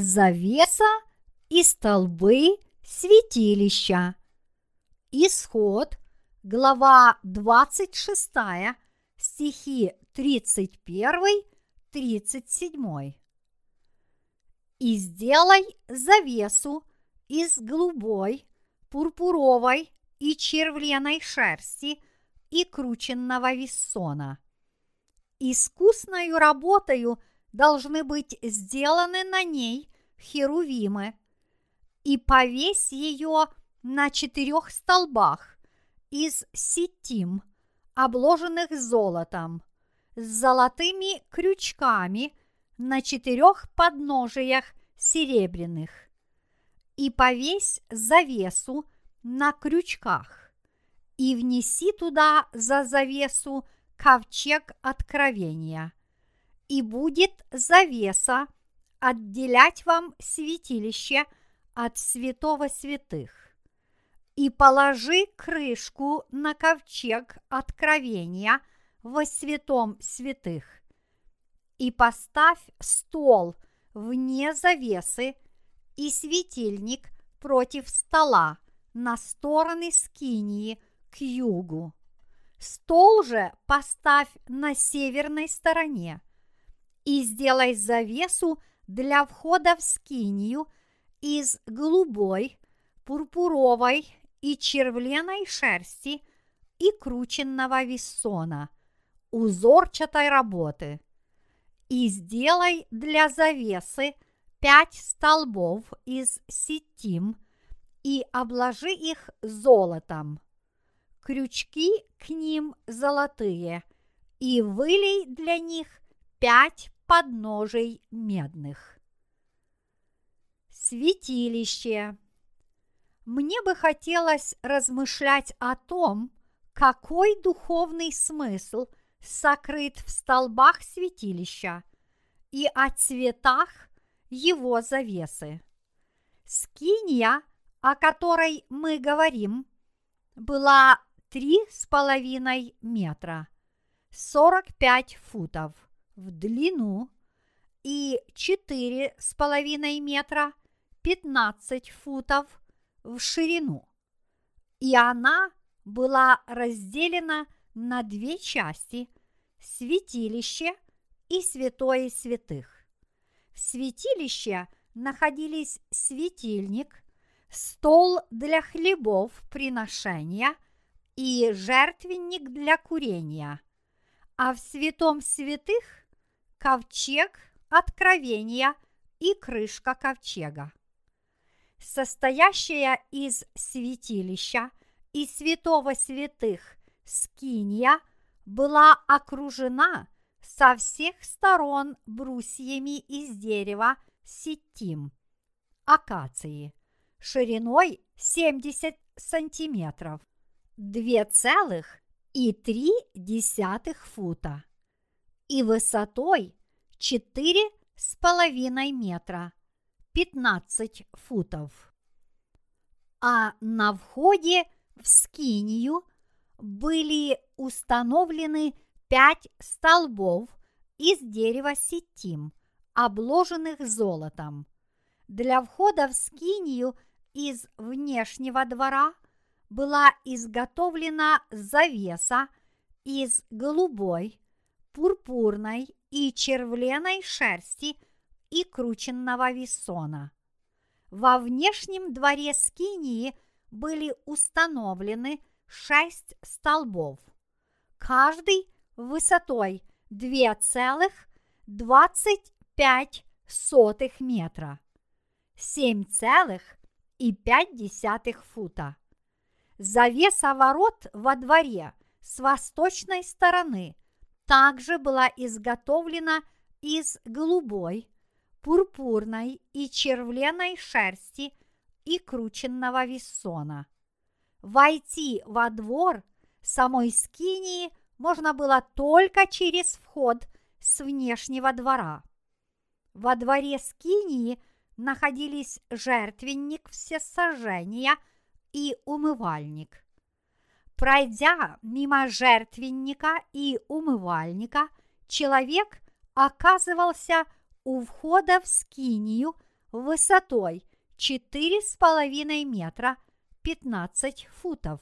завеса и столбы святилища. Исход, глава 26, стихи 31-37. И сделай завесу из голубой, пурпуровой и червленой шерсти и крученного виссона. Искусною работою должны быть сделаны на ней херувимы, и повесь ее на четырех столбах из сетим, обложенных золотом, с золотыми крючками на четырех подножиях серебряных. И повесь завесу на крючках, и внеси туда за завесу ковчег откровения, и будет завеса отделять вам святилище от святого святых. И положи крышку на ковчег откровения во святом святых. И поставь стол вне завесы и светильник против стола на стороны скинии к югу. Стол же поставь на северной стороне и сделай завесу для входа в скинию из голубой, пурпуровой и червленой шерсти и крученного виссона, узорчатой работы. И сделай для завесы пять столбов из сетим и обложи их золотом. Крючки к ним золотые, и вылей для них пять подножий медных. Святилище. Мне бы хотелось размышлять о том, какой духовный смысл сокрыт в столбах святилища и о цветах его завесы. Скиния, о которой мы говорим, была три с половиной метра, сорок пять футов в длину и четыре с половиной метра, пятнадцать футов в ширину. И она была разделена на две части – святилище и святое святых. В святилище находились светильник, стол для хлебов приношения и жертвенник для курения, а в святом святых – ковчег откровения и крышка ковчега. Состоящая из святилища и святого святых скиния, была окружена со всех сторон брусьями из дерева сетим, акации, шириной 70 сантиметров, 2,3 фута и высотой 4,5 метра – 15 футов. А на входе в Скинию были установлены пять столбов из дерева сетим, обложенных золотом. Для входа в Скинию из внешнего двора была изготовлена завеса из голубой, пурпурной и червленой шерсти – и крученного весона. Во внешнем дворе Скинии были установлены шесть столбов, каждый высотой 2,25 метра, 7,5 фута. Завеса ворот во дворе с восточной стороны также была изготовлена из голубой, пурпурной и червленой шерсти и крученного виссона. Войти во двор самой скинии можно было только через вход с внешнего двора. Во дворе скинии находились жертвенник всесожжения и умывальник. Пройдя мимо жертвенника и умывальника, человек оказывался у входа в скинию высотой четыре с половиной метра 15 футов.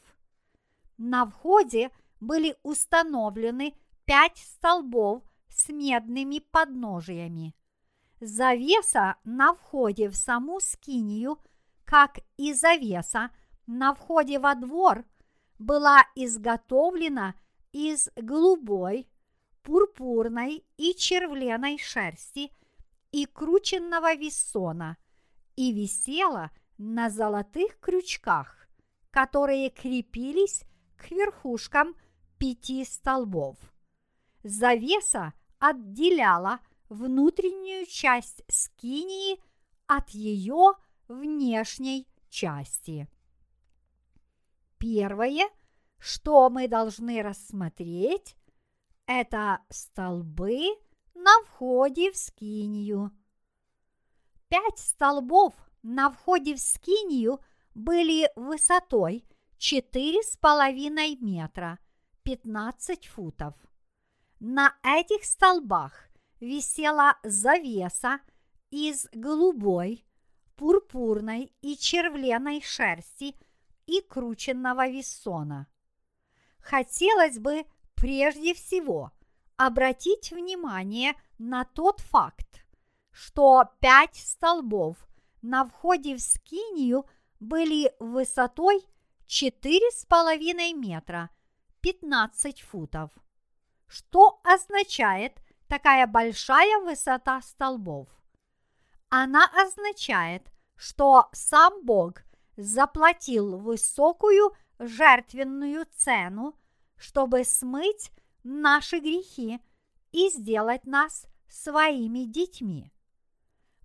На входе были установлены пять столбов с медными подножиями. Завеса на входе в саму скинию, как и завеса на входе во двор, была изготовлена из голубой, пурпурной и червленой шерсти и крученного вессона и висела на золотых крючках, которые крепились к верхушкам пяти столбов. Завеса отделяла внутреннюю часть скинии от ее внешней части. Первое, что мы должны рассмотреть, это столбы на входе в скинию. Пять столбов на входе в скинию были высотой четыре с половиной метра, 15 футов. На этих столбах висела завеса из голубой, пурпурной и червленой шерсти и крученного вессона. Хотелось бы прежде всего обратить внимание на тот факт, что пять столбов на входе в скинию были высотой четыре с половиной метра, 15 футов, что означает – такая большая высота столбов? Она означает, что сам Бог заплатил высокую жертвенную цену, чтобы смыть наши грехи и сделать нас своими детьми.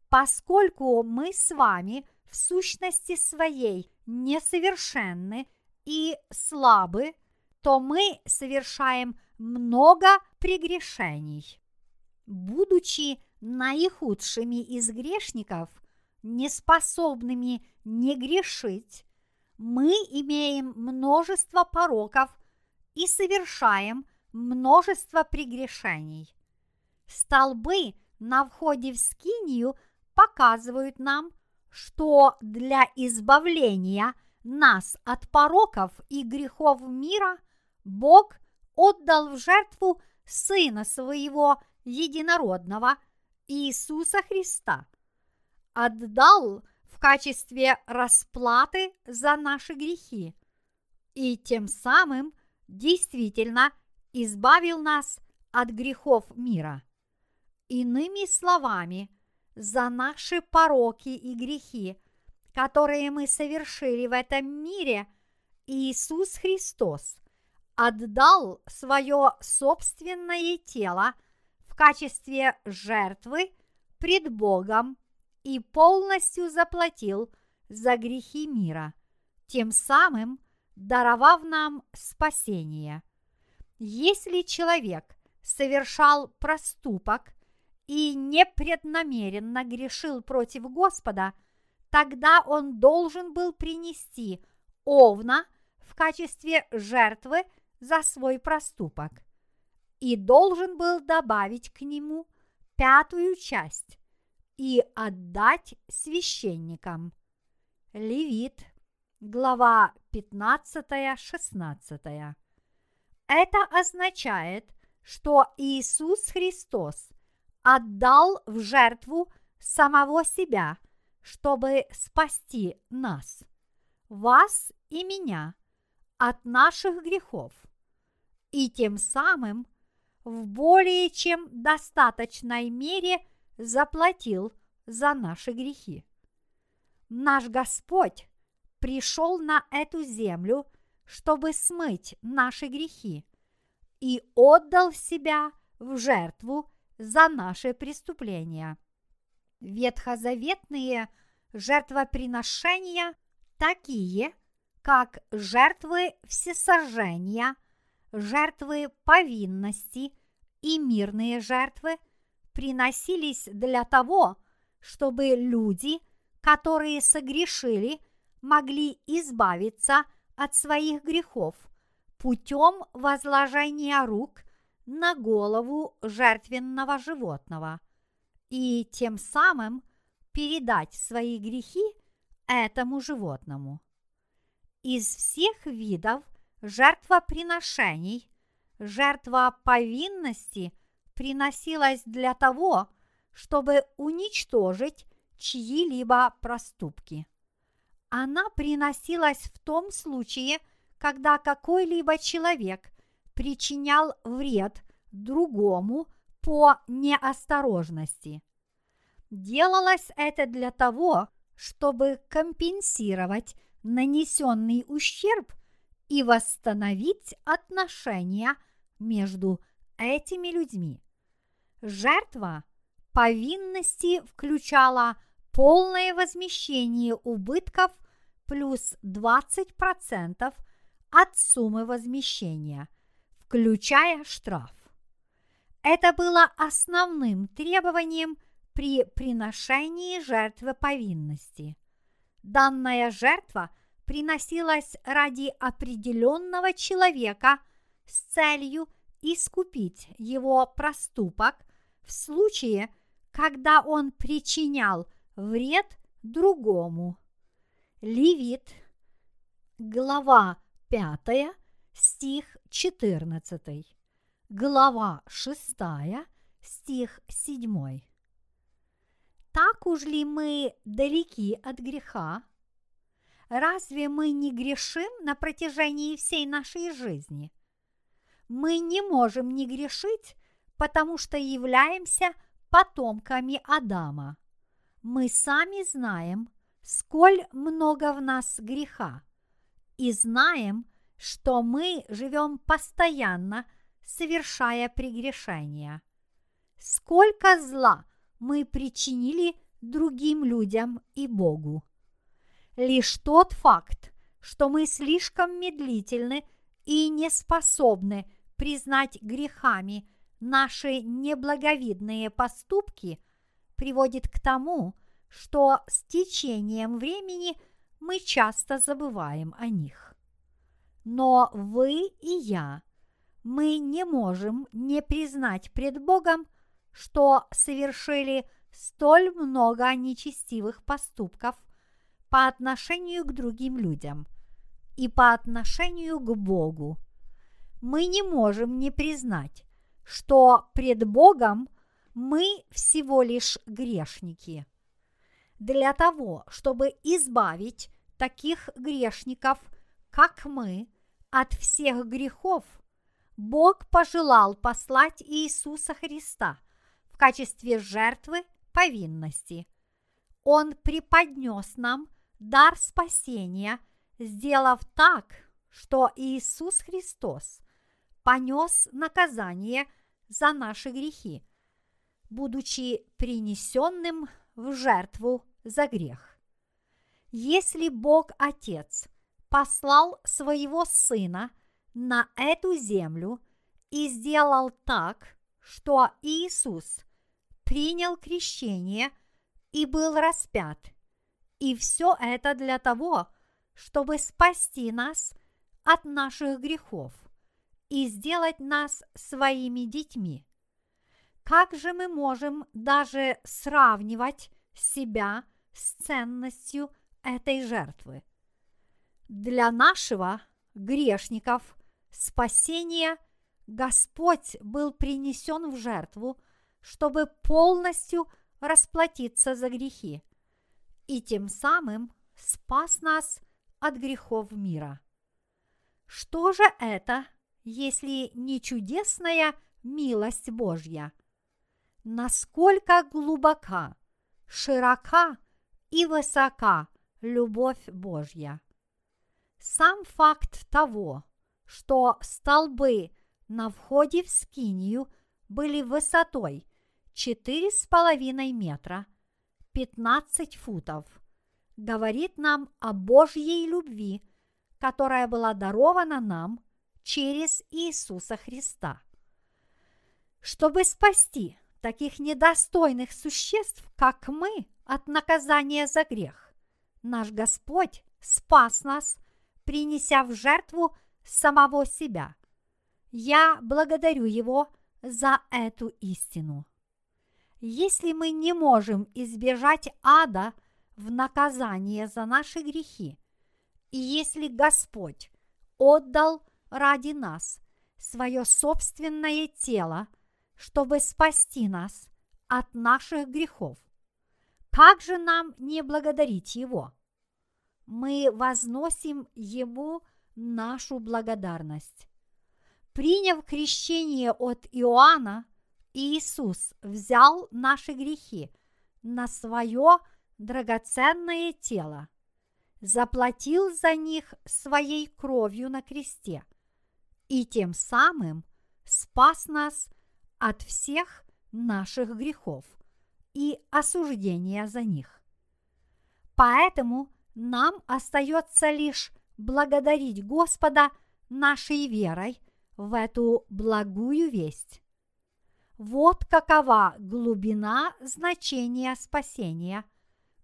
Поскольку мы с вами в сущности своей несовершенны и слабы, то мы совершаем много прегрешений будучи наихудшими из грешников, неспособными не грешить, мы имеем множество пороков и совершаем множество прегрешений. Столбы на входе в скинию показывают нам, что для избавления нас от пороков и грехов мира Бог отдал в жертву Сына Своего единородного Иисуса Христа отдал в качестве расплаты за наши грехи и тем самым действительно избавил нас от грехов мира. Иными словами, за наши пороки и грехи, которые мы совершили в этом мире, Иисус Христос отдал свое собственное тело – в качестве жертвы пред Богом и полностью заплатил за грехи мира, тем самым даровав нам спасение. Если человек совершал проступок и непреднамеренно грешил против Господа, тогда он должен был принести овна в качестве жертвы за свой проступок – и должен был добавить к нему пятую часть и отдать священникам. Левит, глава 15-16. Это означает, что Иисус Христос отдал в жертву самого себя, чтобы спасти нас, вас и меня от наших грехов, и тем самым в более чем достаточной мере заплатил за наши грехи. Наш Господь пришел на эту землю, чтобы смыть наши грехи, и отдал себя в жертву за наши преступления. Ветхозаветные жертвоприношения такие, как жертвы всесожжения – жертвы повинности и мирные жертвы приносились для того, чтобы люди, которые согрешили, могли избавиться от своих грехов путем возложения рук на голову жертвенного животного и тем самым передать свои грехи этому животному. Из всех видов жертвоприношений жертва повинности приносилась для того, чтобы уничтожить чьи-либо проступки. Она приносилась в том случае, когда какой-либо человек причинял вред другому по неосторожности. Делалось это для того, чтобы компенсировать нанесенный ущерб и восстановить отношения между этими людьми. Жертва повинности включала полное возмещение убытков плюс 20% от суммы возмещения, включая штраф. Это было основным требованием при приношении жертвы повинности. Данная жертва приносилась ради определенного человека с целью искупить его проступок в случае, когда он причинял вред другому. Левит, глава 5, стих 14, глава 6, стих 7. Так уж ли мы далеки от греха? Разве мы не грешим на протяжении всей нашей жизни? Мы не можем не грешить, потому что являемся потомками Адама. Мы сами знаем, сколь много в нас греха, и знаем, что мы живем постоянно, совершая прегрешения. Сколько зла мы причинили другим людям и Богу. Лишь тот факт, что мы слишком медлительны и не способны признать грехами наши неблаговидные поступки, приводит к тому, что с течением времени мы часто забываем о них. Но вы и я, мы не можем не признать пред Богом, что совершили столь много нечестивых поступков по отношению к другим людям и по отношению к Богу. Мы не можем не признать, что пред Богом мы всего лишь грешники. Для того, чтобы избавить таких грешников, как мы, от всех грехов, Бог пожелал послать Иисуса Христа в качестве жертвы повинности. Он преподнес нам дар спасения, сделав так, что Иисус Христос понес наказание за наши грехи, будучи принесенным в жертву за грех. Если Бог Отец послал своего Сына на эту землю и сделал так, что Иисус принял крещение и был распят, и все это для того, чтобы спасти нас от наших грехов и сделать нас своими детьми. Как же мы можем даже сравнивать себя с ценностью этой жертвы? Для нашего, грешников, спасения Господь был принесен в жертву, чтобы полностью расплатиться за грехи и тем самым спас нас от грехов мира. Что же это если не чудесная милость Божья? Насколько глубока, широка и высока любовь Божья. Сам факт того, что столбы на входе в скинию были высотой четыре с половиной метра, 15 футов, говорит нам о Божьей любви, которая была дарована нам – через Иисуса Христа. Чтобы спасти таких недостойных существ, как мы, от наказания за грех, наш Господь спас нас, принеся в жертву самого себя. Я благодарю Его за эту истину. Если мы не можем избежать ада в наказание за наши грехи, и если Господь отдал ради нас свое собственное тело, чтобы спасти нас от наших грехов, как же нам не благодарить Его? Мы возносим Ему нашу благодарность. Приняв крещение от Иоанна, Иисус взял наши грехи на свое драгоценное тело, заплатил за них своей кровью на кресте и тем самым спас нас от всех наших грехов и осуждения за них. Поэтому нам остается лишь благодарить Господа нашей верой в эту благую весть. Вот какова глубина значения спасения,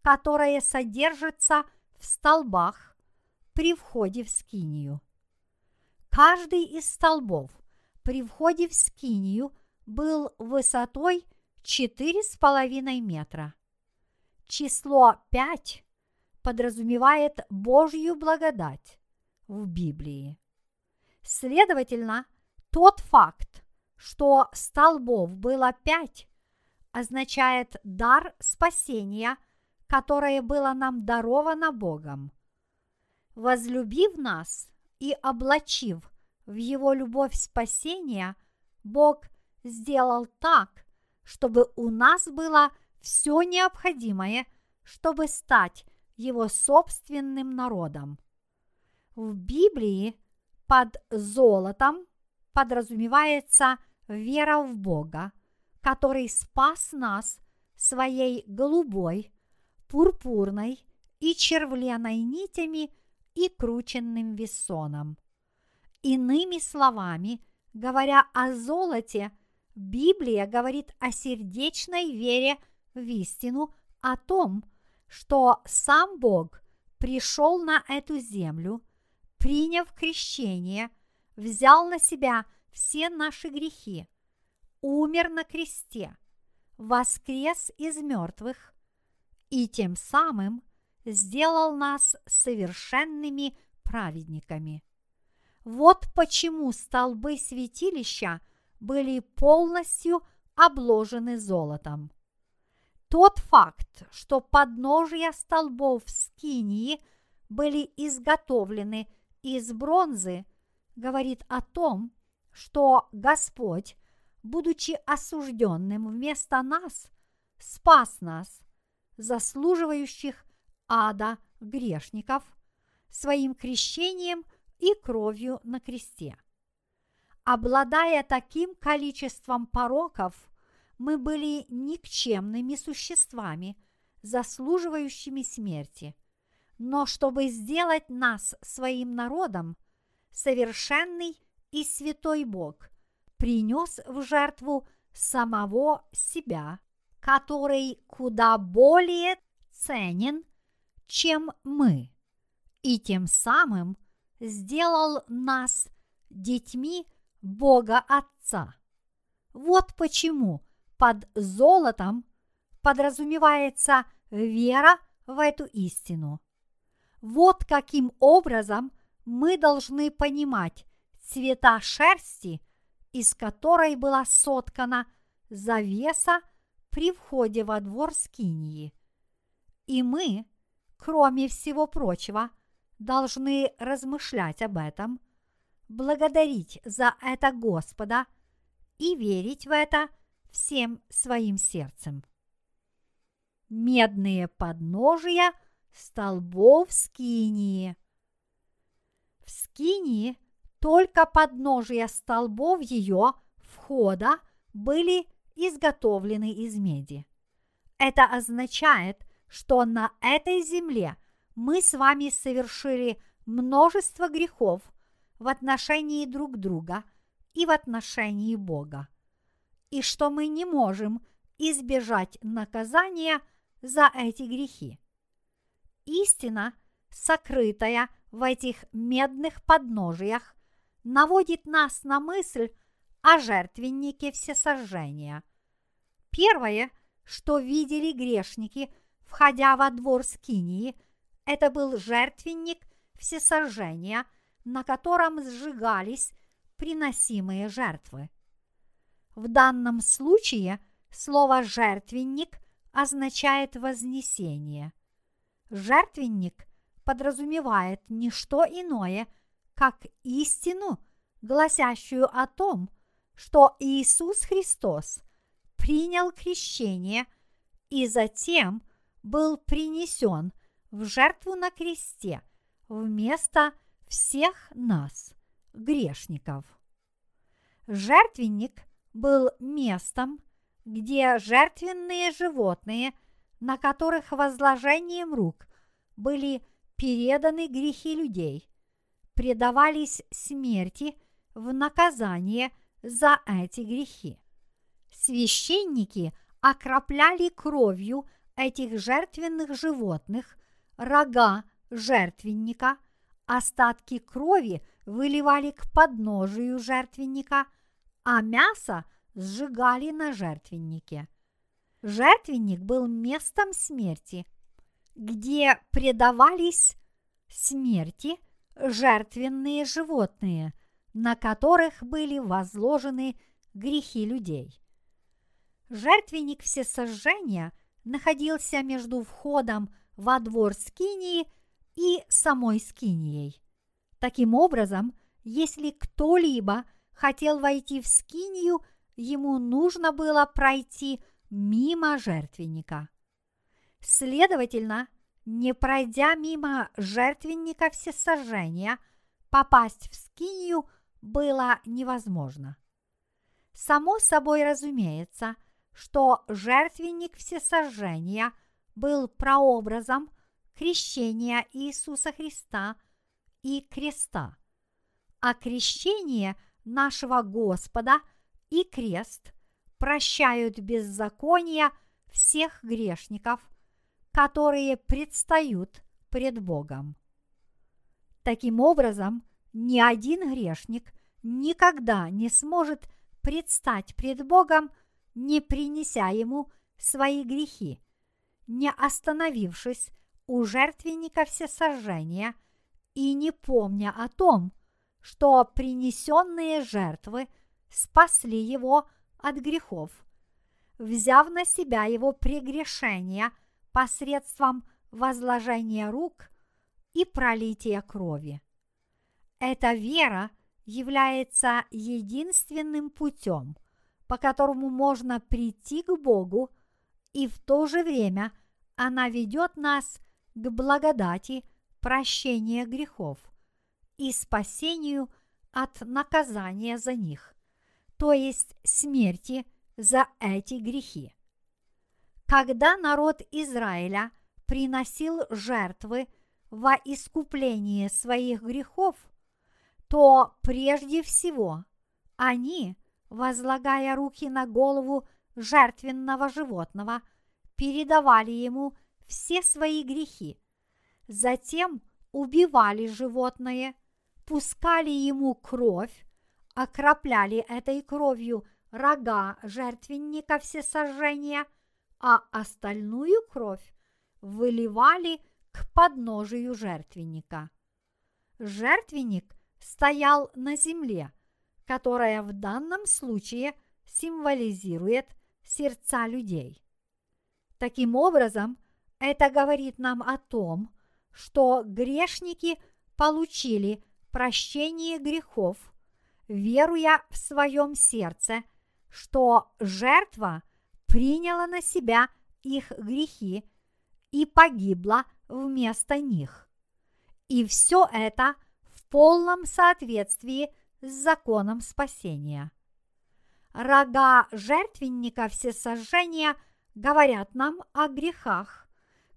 которое содержится в столбах при входе в скинию. Каждый из столбов при входе в скинию был высотой четыре с половиной метра. Число пять подразумевает Божью благодать в Библии. Следовательно, тот факт, что столбов было пять, означает дар спасения, которое было нам даровано Богом. Возлюбив нас и облачив в Его любовь спасения, Бог сделал так, чтобы у нас было все необходимое, чтобы стать Его собственным народом. В Библии под золотом подразумевается вера в Бога, который спас нас своей голубой, пурпурной и червленой нитями и крученным весоном. Иными словами, говоря о золоте, Библия говорит о сердечной вере в истину, о том, что сам Бог пришел на эту землю, приняв крещение, взял на себя – все наши грехи, умер на кресте, воскрес из мертвых и тем самым сделал нас совершенными праведниками. Вот почему столбы святилища были полностью обложены золотом. Тот факт, что подножия столбов Скинии были изготовлены из бронзы, говорит о том, что Господь, будучи осужденным вместо нас, спас нас, заслуживающих ада грешников, своим крещением и кровью на кресте. Обладая таким количеством пороков, мы были никчемными существами, заслуживающими смерти. Но чтобы сделать нас своим народом, совершенный и святой Бог принес в жертву самого себя, который куда более ценен, чем мы, и тем самым сделал нас детьми Бога Отца. Вот почему под золотом подразумевается вера в эту истину. Вот каким образом мы должны понимать цвета шерсти, из которой была соткана завеса при входе во двор Скинии. И мы, кроме всего прочего, должны размышлять об этом, благодарить за это Господа и верить в это всем своим сердцем. Медные подножия столбов Скинии. В Скинии – только подножия столбов ее входа были изготовлены из меди. Это означает, что на этой земле мы с вами совершили множество грехов в отношении друг друга и в отношении Бога, и что мы не можем избежать наказания за эти грехи. Истина, сокрытая в этих медных подножиях, наводит нас на мысль о жертвеннике всесожжения. Первое что видели грешники, входя во двор Скинии, это был жертвенник всесожжения, на котором сжигались приносимые жертвы. В данном случае слово «жертвенник» означает вознесение. Жертвенник подразумевает не что иное, как истину, гласящую о том, что Иисус Христос принял крещение и затем был принесен в жертву на кресте вместо всех нас, грешников. Жертвенник был местом, где жертвенные животные, на которых возложением рук были переданы грехи людей, предавались смерти в наказание за эти грехи. Священники окропляли кровью этих жертвенных животных рога жертвенника, остатки крови выливали к подножию жертвенника, а мясо сжигали на жертвеннике. Жертвенник был местом смерти, где предавались смерти жертвенные животные, на которых были возложены грехи людей. Жертвенник всесожжения находился между входом во двор Скинии и самой Скинией. Таким образом, если кто-либо хотел войти в Скинию, ему нужно было пройти мимо жертвенника. Следовательно, не пройдя мимо жертвенника всесожжения, попасть в Скинию было невозможно. Само собой разумеется, что жертвенник всесожжения был прообразом крещения Иисуса Христа и креста, а крещение нашего Господа и крест прощают беззакония всех грешников, которые предстают пред Богом. Таким образом, ни один грешник никогда не сможет предстать пред Богом, не принеся Ему свои грехи, не остановившись у жертвенника всесожжения и не помня о том, что принесенные жертвы спасли его от грехов, взяв на себя его прегрешения посредством возложения рук и пролития крови. Эта вера является единственным путем, по которому можно прийти к Богу, и в то же время она ведет нас к благодати прощения грехов и спасению от наказания за них, то есть смерти за эти грехи. Когда народ Израиля приносил жертвы во искупление своих грехов, то прежде всего они, возлагая руки на голову жертвенного животного, передавали ему все свои грехи, затем убивали животное, пускали ему кровь, окропляли этой кровью рога жертвенника всесожжения, а остальную кровь выливали к подножию жертвенника. Жертвенник стоял на земле, которая в данном случае символизирует сердца людей. Таким образом, это говорит нам о том, что грешники получили прощение грехов, веруя в своем сердце, что жертва приняла на себя их грехи и погибла вместо них. И все это – полном соответствии с законом спасения. Рога жертвенника всесожжения говорят нам о грехах,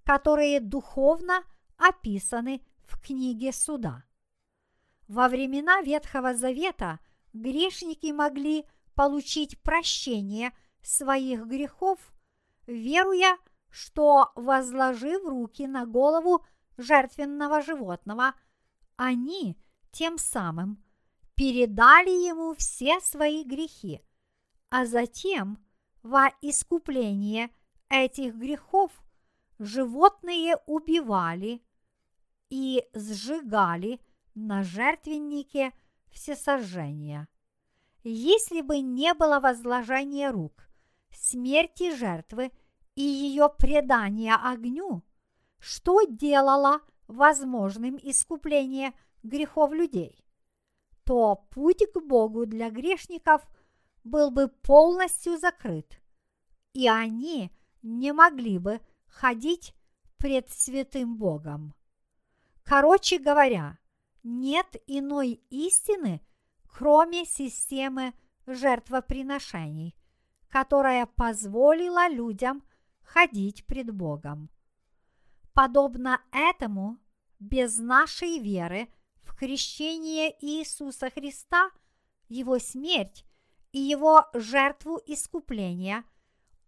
которые духовно описаны в книге суда. Во времена Ветхого Завета грешники могли получить прощение своих грехов, веруя, что, возложив руки на голову жертвенного животного – они тем самым передали ему все свои грехи, а затем во искупление этих грехов животные убивали и сжигали на жертвеннике всесожжения. Если бы не было возложения рук, смерти жертвы и ее предания огню, что делало возможным искупление грехов людей, то путь к Богу для грешников был бы полностью закрыт, и они не могли бы ходить пред святым Богом. Короче говоря, нет иной истины, кроме системы жертвоприношений, которая позволила людям ходить пред Богом. Подобно этому, без нашей веры крещение Иисуса Христа, Его смерть и Его жертву искупления,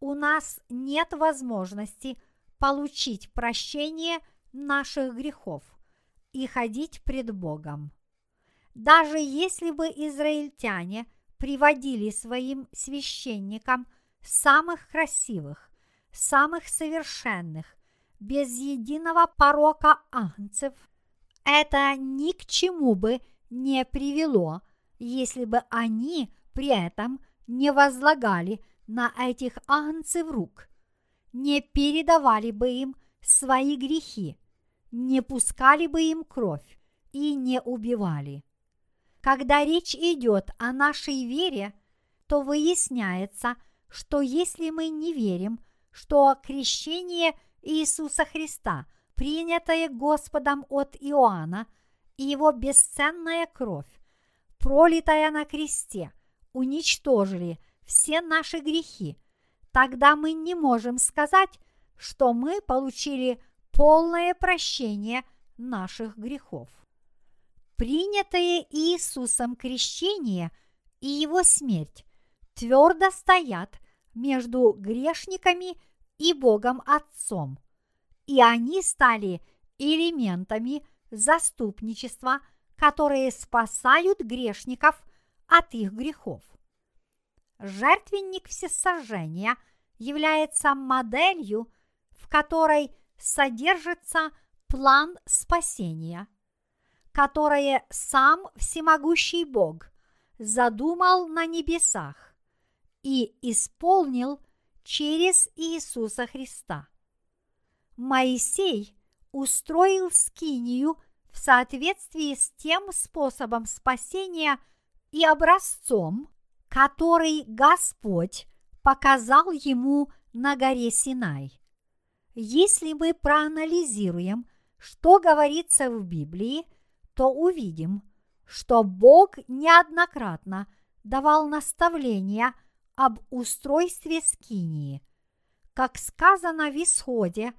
у нас нет возможности получить прощение наших грехов и ходить пред Богом. Даже если бы израильтяне приводили своим священникам самых красивых, самых совершенных, без единого порока агнцев, это ни к чему бы не привело, если бы они при этом не возлагали на этих агнцев рук, не передавали бы им свои грехи, не пускали бы им кровь и не убивали. Когда речь идет о нашей вере, то выясняется, что если мы не верим, что крещение Иисуса Христа, принятое Господом от Иоанна, и его бесценная кровь, пролитая на кресте, уничтожили все наши грехи, тогда мы не можем сказать, что мы получили полное прощение наших грехов. Принятое Иисусом крещение и его смерть твердо стоят между грешниками и Богом Отцом, и они стали элементами заступничества, которые спасают грешников от их грехов. Жертвенник всесожжения является моделью, в которой содержится план спасения, которое сам всемогущий Бог задумал на небесах и исполнил через Иисуса Христа. Моисей устроил скинию в соответствии с тем способом спасения и образцом, который Господь показал ему на горе Синай. Если мы проанализируем, что говорится в Библии, то увидим, что Бог неоднократно давал наставления об устройстве скинии. Как сказано в Исходе,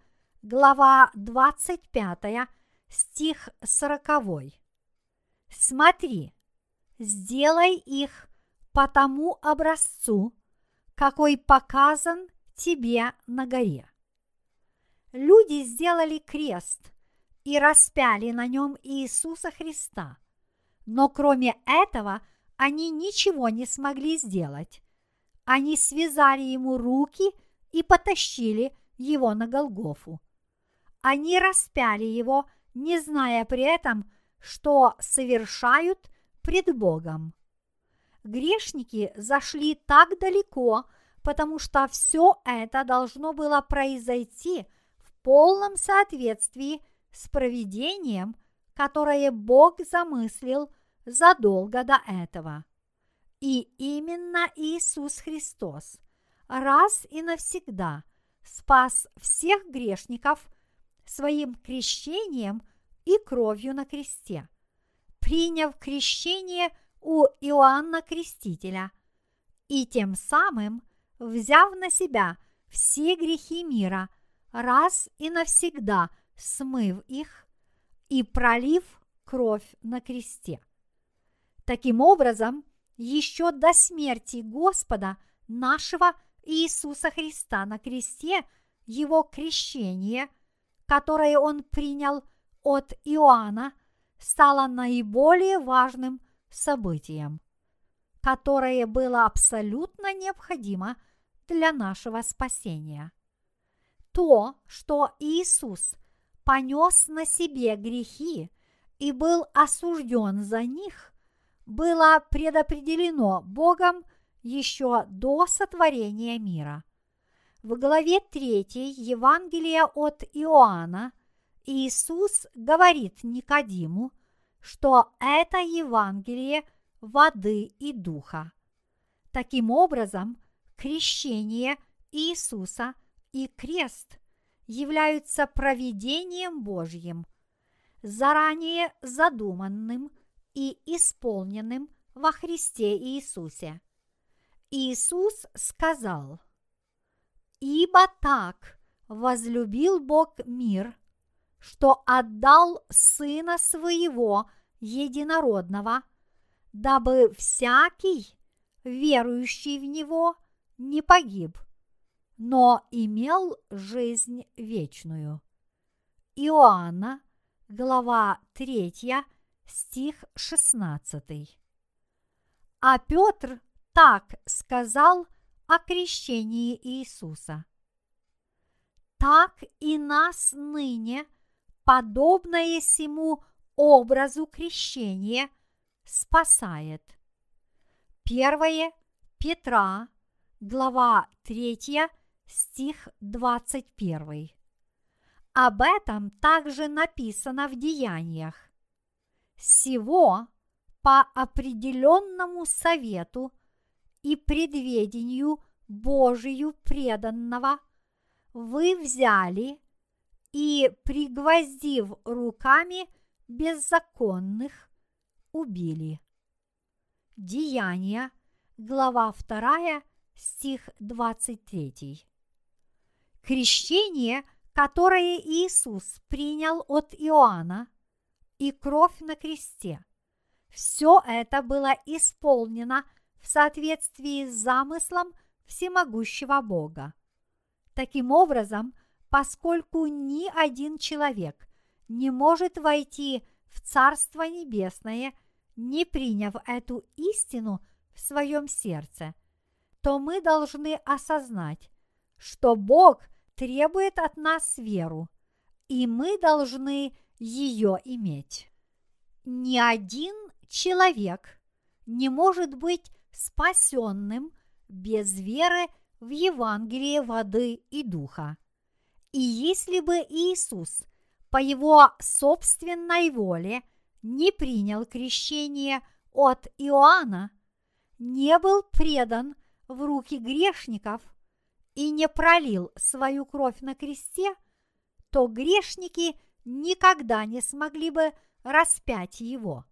глава 25, стих 40. Смотри, сделай их по тому образцу, какой показан тебе на горе. Люди сделали крест и распяли на нем Иисуса Христа, но кроме этого они ничего не смогли сделать. Они связали ему руки и потащили его на Голгофу. Они распяли его, не зная при этом, что совершают пред Богом. Грешники зашли так далеко, потому что все это должно было произойти в полном соответствии с проведением, которое Бог замыслил задолго до этого. И именно Иисус Христос раз и навсегда спас всех грешников своим крещением и кровью на кресте, приняв крещение у Иоанна Крестителя и тем самым взяв на себя все грехи мира, раз и навсегда смыв их и пролив кровь на кресте. Таким образом, еще до смерти Господа нашего Иисуса Христа на кресте, его крещение, которое он принял от Иоанна, стало наиболее важным событием, которое было абсолютно необходимо для нашего спасения. То, что Иисус понес на себе грехи и был осужден за них, было предопределено Богом еще до сотворения мира. В главе 3 Евангелия от Иоанна Иисус говорит Никодиму, что это Евангелие воды и духа. Таким образом, крещение Иисуса и крест являются проведением Божьим, заранее задуманным и исполненным во Христе Иисусе. Иисус сказал, «Ибо так возлюбил Бог мир, что отдал Сына Своего Единородного, дабы всякий, верующий в Него, не погиб, но имел жизнь вечную. Иоанна, глава 3, стих 16. А Петр так сказал о крещении Иисуса. Так и нас ныне, подобное сему образу крещения, спасает. Первое Петра, глава 3, стих 21. Об этом также написано в Деяниях. Всего по определенному совету и предведению Божию преданного вы взяли и, пригвоздив руками беззаконных, убили. Деяния, глава 2, стих 23. Крещение, которое Иисус принял от Иоанна, и кровь на кресте. Все это было исполнено в соответствии с замыслом всемогущего Бога. Таким образом, поскольку ни один человек не может войти в Царство Небесное, не приняв эту истину в своем сердце, то мы должны осознать, что Бог требует от нас веру, и мы должны ее иметь. Ни один человек не может быть спасенным без веры в Евангелие воды и духа. И если бы Иисус по его собственной воле не принял крещение от Иоанна, не был предан в руки грешников и не пролил свою кровь на кресте, то грешники никогда не смогли бы распять его.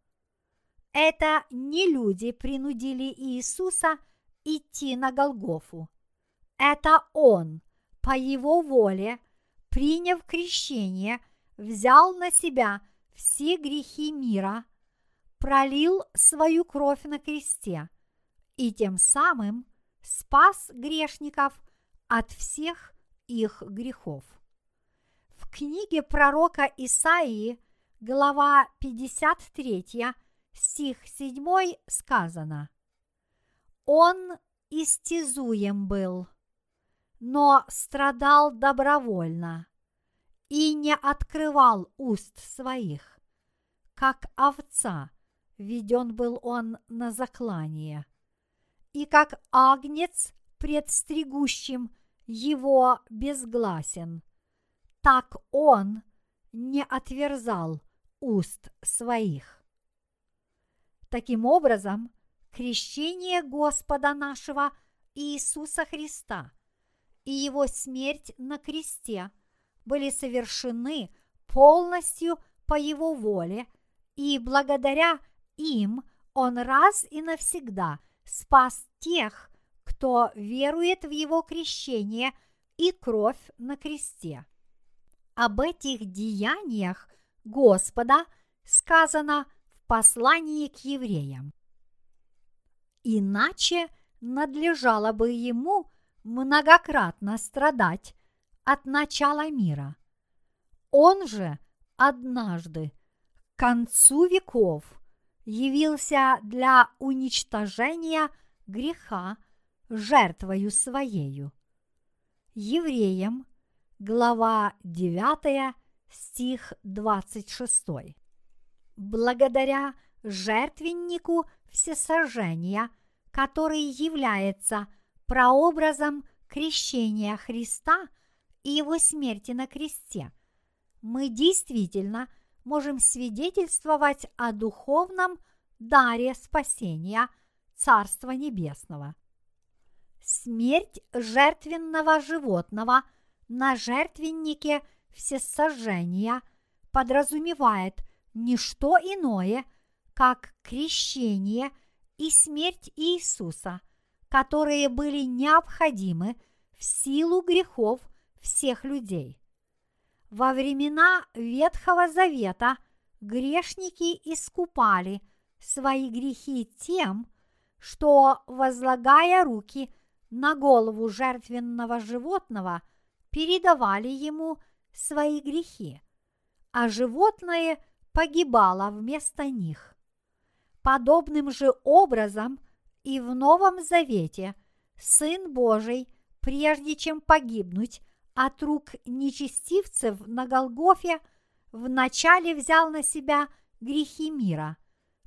Это не люди принудили Иисуса идти на Голгофу. Это Он, по Его воле, приняв крещение, взял на себя все грехи мира, пролил свою кровь на кресте и тем самым спас грешников от всех их грехов книге пророка Исаии, глава 53, стих 7 сказано «Он истязуем был, но страдал добровольно и не открывал уст своих, как овца веден был он на заклание, и как агнец пред стригущим его безгласен – так он не отверзал уст своих. Таким образом, крещение Господа нашего Иисуса Христа и его смерть на кресте были совершены полностью по его воле, и благодаря им он раз и навсегда спас тех, кто верует в его крещение и кровь на кресте. Об этих деяниях Господа сказано послании к евреям. Иначе надлежало бы ему многократно страдать от начала мира. Он же однажды к концу веков явился для уничтожения греха жертвою своею. Евреям глава 9, стих 26. Благодаря жертвеннику всесожжения, который является прообразом крещения Христа и его смерти на кресте, мы действительно можем свидетельствовать о духовном даре спасения Царства Небесного. Смерть жертвенного животного на жертвеннике всесожжения подразумевает не что иное, как крещение и смерть Иисуса, которые были необходимы в силу грехов всех людей. Во времена Ветхого Завета грешники искупали свои грехи тем, что, возлагая руки на голову жертвенного животного, передавали ему свои грехи, а животное погибало вместо них. Подобным же образом и в Новом Завете Сын Божий, прежде чем погибнуть от рук нечестивцев на Голгофе, вначале взял на себя грехи мира,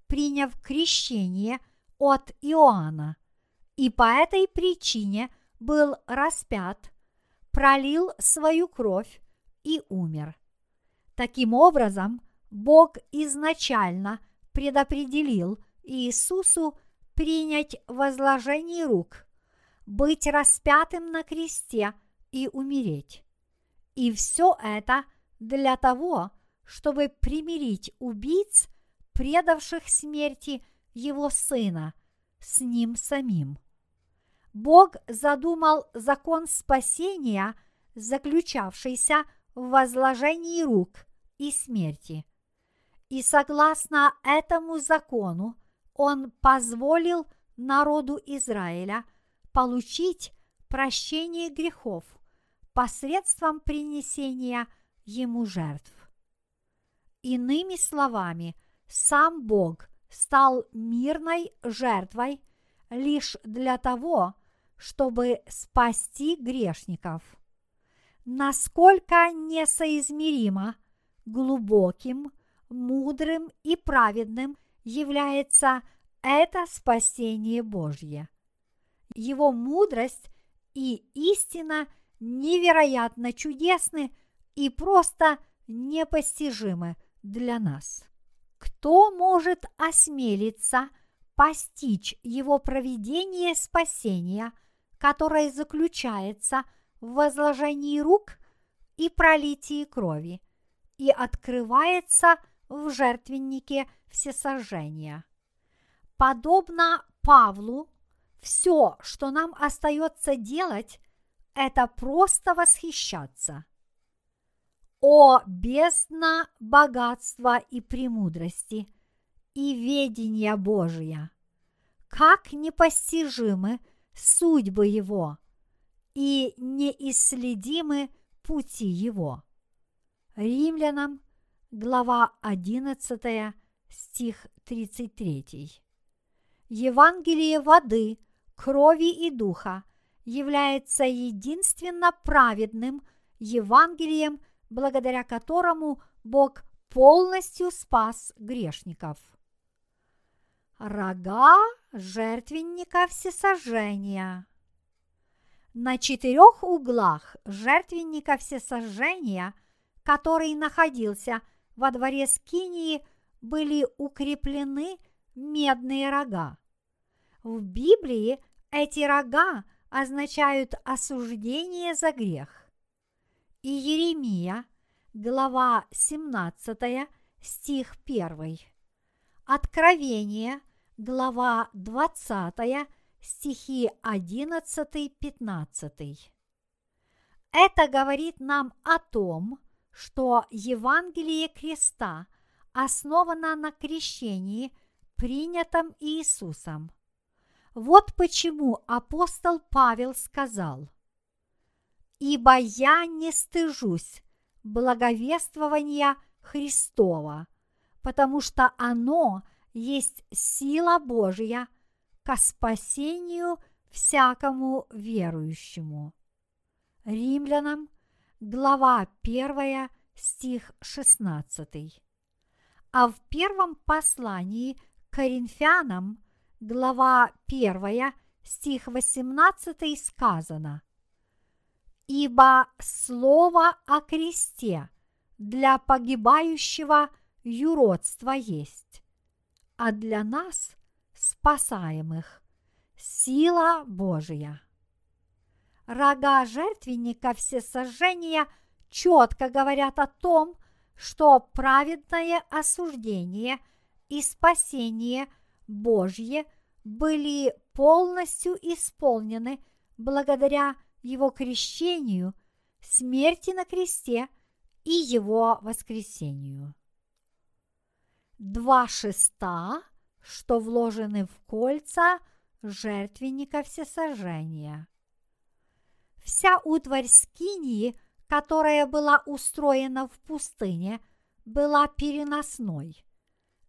приняв крещение от Иоанна, и по этой причине был распят, пролил свою кровь и умер. Таким образом, Бог изначально предопределил Иисусу принять возложение рук, быть распятым на кресте и умереть. И все это для того, чтобы примирить убийц, предавших смерти его сына, с ним самим. Бог задумал закон спасения, заключавшийся в возложении рук и смерти. И согласно этому закону он позволил народу Израиля получить прощение грехов посредством принесения ему жертв. Иными словами, сам Бог стал мирной жертвой лишь для того, чтобы спасти грешников. Насколько несоизмеримо глубоким, мудрым и праведным является это спасение Божье. Его мудрость и истина невероятно чудесны и просто непостижимы для нас. Кто может осмелиться постичь его проведение спасения, которое заключается в возложении рук и пролитии крови, и открывается в жертвеннике всесожжения. Подобно Павлу, все, что нам остается делать, это просто восхищаться. О бездна богатства и премудрости и ведения Божия! Как непостижимы судьбы Его и неисследимы пути Его! Римлянам, глава 11, стих 33. Евангелие воды, крови и духа является единственно праведным Евангелием, благодаря которому Бог полностью спас грешников. Рога жертвенника всесожжения. На четырех углах жертвенника всесожжения – который находился во дворе Скинии, были укреплены медные рога. В Библии эти рога означают осуждение за грех. И Еремия, глава 17, стих 1. Откровение, глава 20, стихи 11-15. Это говорит нам о том, что Евангелие креста основано на крещении, принятом Иисусом. Вот почему апостол Павел сказал, «Ибо я не стыжусь благовествования Христова, потому что оно есть сила Божья ко спасению всякому верующему». Римлянам, глава 1, стих 16. А в первом послании к Коринфянам, глава 1, стих 18 сказано «Ибо слово о кресте для погибающего юродство есть, а для нас, спасаемых, сила Божия». Рога жертвенника всесожжения четко говорят о том, что праведное осуждение и спасение Божье были полностью исполнены благодаря его крещению, смерти на кресте и его воскресению. Два шеста, что вложены в кольца жертвенника всесожжения. Вся утварь скинии – которая была устроена в пустыне, была переносной.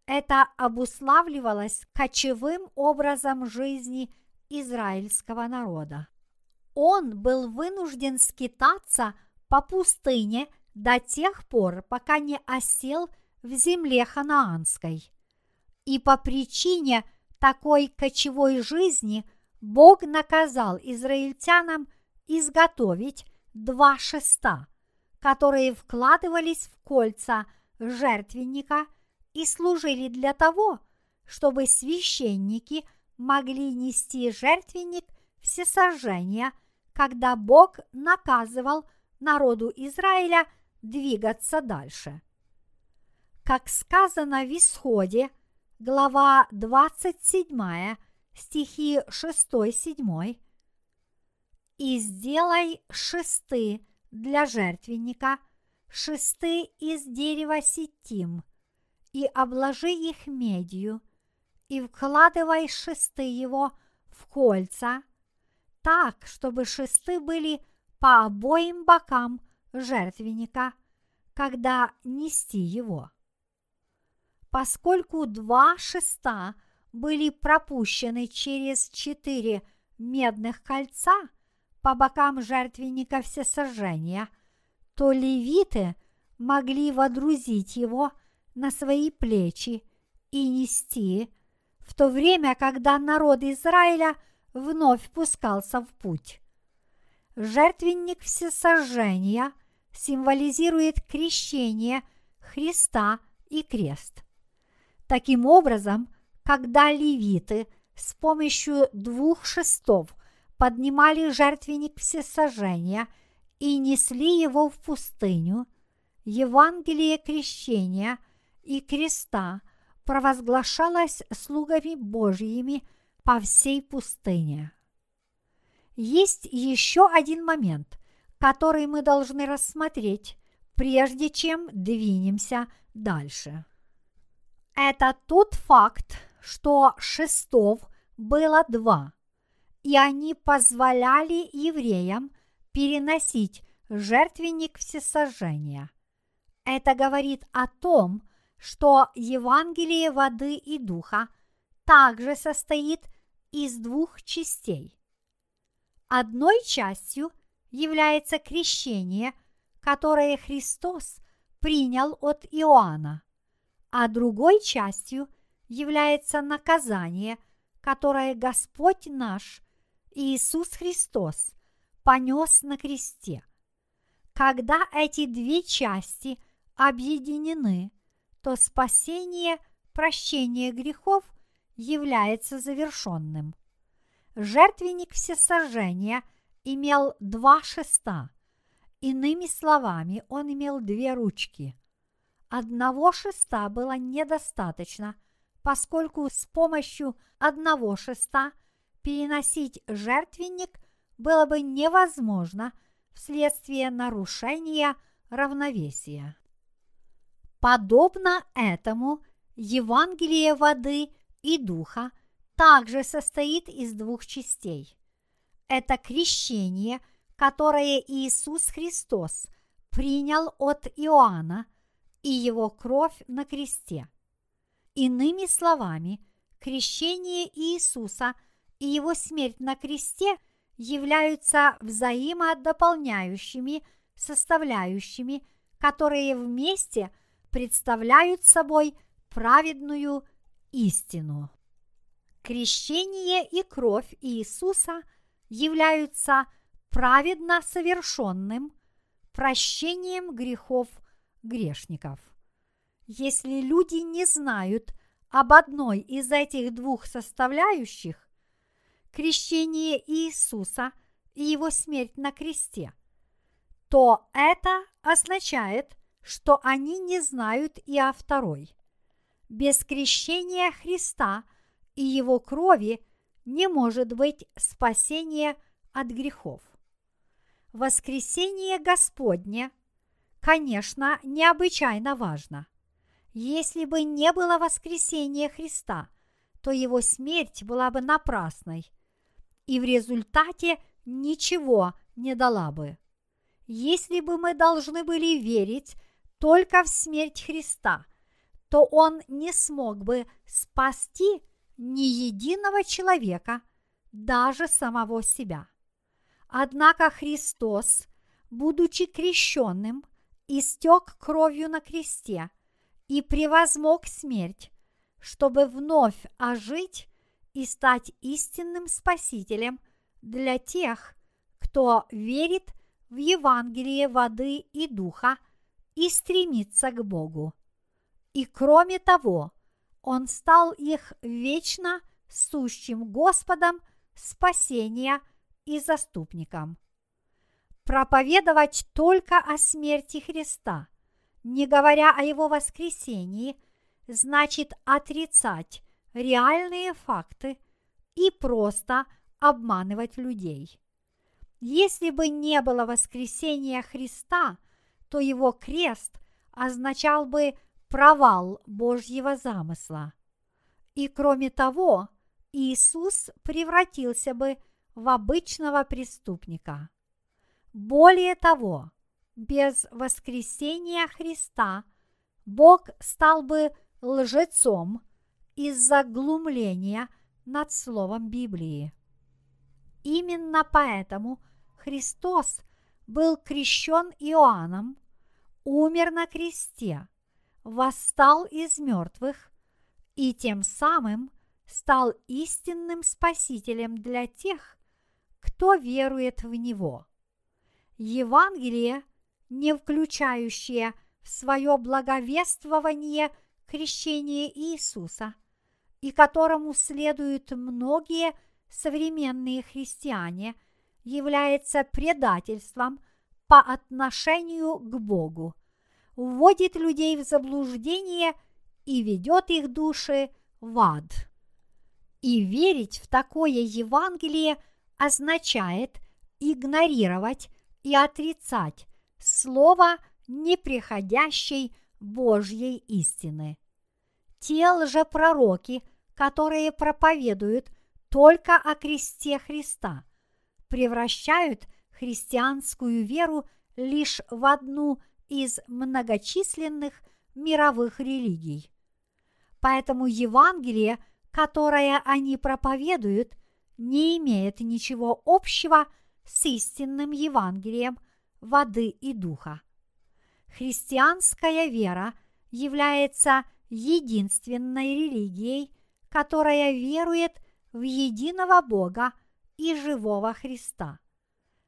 Это обуславливалось кочевым образом жизни израильского народа. Он был вынужден скитаться по пустыне до тех пор, пока не осел в земле ханаанской. И по причине такой кочевой жизни Бог наказал израильтянам изготовить два шеста, которые вкладывались в кольца жертвенника и служили для того, чтобы священники могли нести жертвенник всесожжения, когда Бог наказывал народу Израиля двигаться дальше. Как сказано в Исходе, глава 27, стихи 6-7, и сделай шесты для жертвенника, шесты из дерева сетим, и обложи их медью, и вкладывай шесты его в кольца, так, чтобы шесты были по обоим бокам жертвенника, когда нести его. Поскольку два шеста были пропущены через четыре медных кольца – по бокам жертвенника всесожжения, то левиты могли водрузить его на свои плечи и нести, в то время, когда народ Израиля вновь пускался в путь. Жертвенник всесожжения символизирует крещение Христа и крест. Таким образом, когда левиты с помощью двух шестов поднимали жертвенник всесожжения и несли его в пустыню, Евангелие крещения и креста провозглашалось слугами Божьими по всей пустыне. Есть еще один момент, который мы должны рассмотреть, прежде чем двинемся дальше. Это тот факт, что шестов было два – и они позволяли евреям переносить жертвенник всесожжения. Это говорит о том, что Евангелие воды и духа также состоит из двух частей. Одной частью является крещение, которое Христос принял от Иоанна, а другой частью является наказание, которое Господь наш Иисус Христос понес на кресте. Когда эти две части объединены, то спасение, прощение грехов является завершенным. Жертвенник всесожжения имел два шеста. Иными словами, он имел две ручки. Одного шеста было недостаточно, поскольку с помощью одного шеста – переносить жертвенник было бы невозможно вследствие нарушения равновесия. Подобно этому Евангелие воды и духа также состоит из двух частей. Это крещение, которое Иисус Христос принял от Иоанна и его кровь на кресте. Иными словами, крещение Иисуса – и его смерть на кресте являются взаимодополняющими составляющими, которые вместе представляют собой праведную истину. Крещение и кровь Иисуса являются праведно совершенным прощением грехов грешников. Если люди не знают об одной из этих двух составляющих, крещение Иисуса и его смерть на кресте, то это означает, что они не знают и о второй. Без крещения Христа и его крови не может быть спасения от грехов. Воскресение Господне, конечно, необычайно важно. Если бы не было воскресения Христа, то его смерть была бы напрасной и в результате ничего не дала бы. Если бы мы должны были верить только в смерть Христа, то Он не смог бы спасти ни единого человека, даже самого себя. Однако Христос, будучи крещенным, истек кровью на кресте и превозмог смерть, чтобы вновь ожить и стать истинным Спасителем для тех, кто верит в Евангелие воды и духа и стремится к Богу. И кроме того, Он стал их вечно сущим Господом спасения и заступником. Проповедовать только о смерти Христа, не говоря о Его воскресении, значит отрицать реальные факты и просто обманывать людей. Если бы не было воскресения Христа, то его крест означал бы провал Божьего замысла. И кроме того, Иисус превратился бы в обычного преступника. Более того, без воскресения Христа Бог стал бы лжецом из-за глумления над словом Библии. Именно поэтому Христос был крещен Иоанном, умер на кресте, восстал из мертвых и тем самым стал истинным спасителем для тех, кто верует в Него. Евангелие, не включающее в свое благовествование крещение Иисуса – и которому следуют многие современные христиане, является предательством по отношению к Богу, вводит людей в заблуждение и ведет их души в ад. И верить в такое Евангелие означает игнорировать и отрицать слово неприходящей Божьей истины. Те лжепророки, которые проповедуют только о кресте Христа, превращают христианскую веру лишь в одну из многочисленных мировых религий. Поэтому Евангелие, которое они проповедуют, не имеет ничего общего с истинным Евангелием воды и духа. Христианская вера является – единственной религией, которая верует в единого Бога и живого Христа.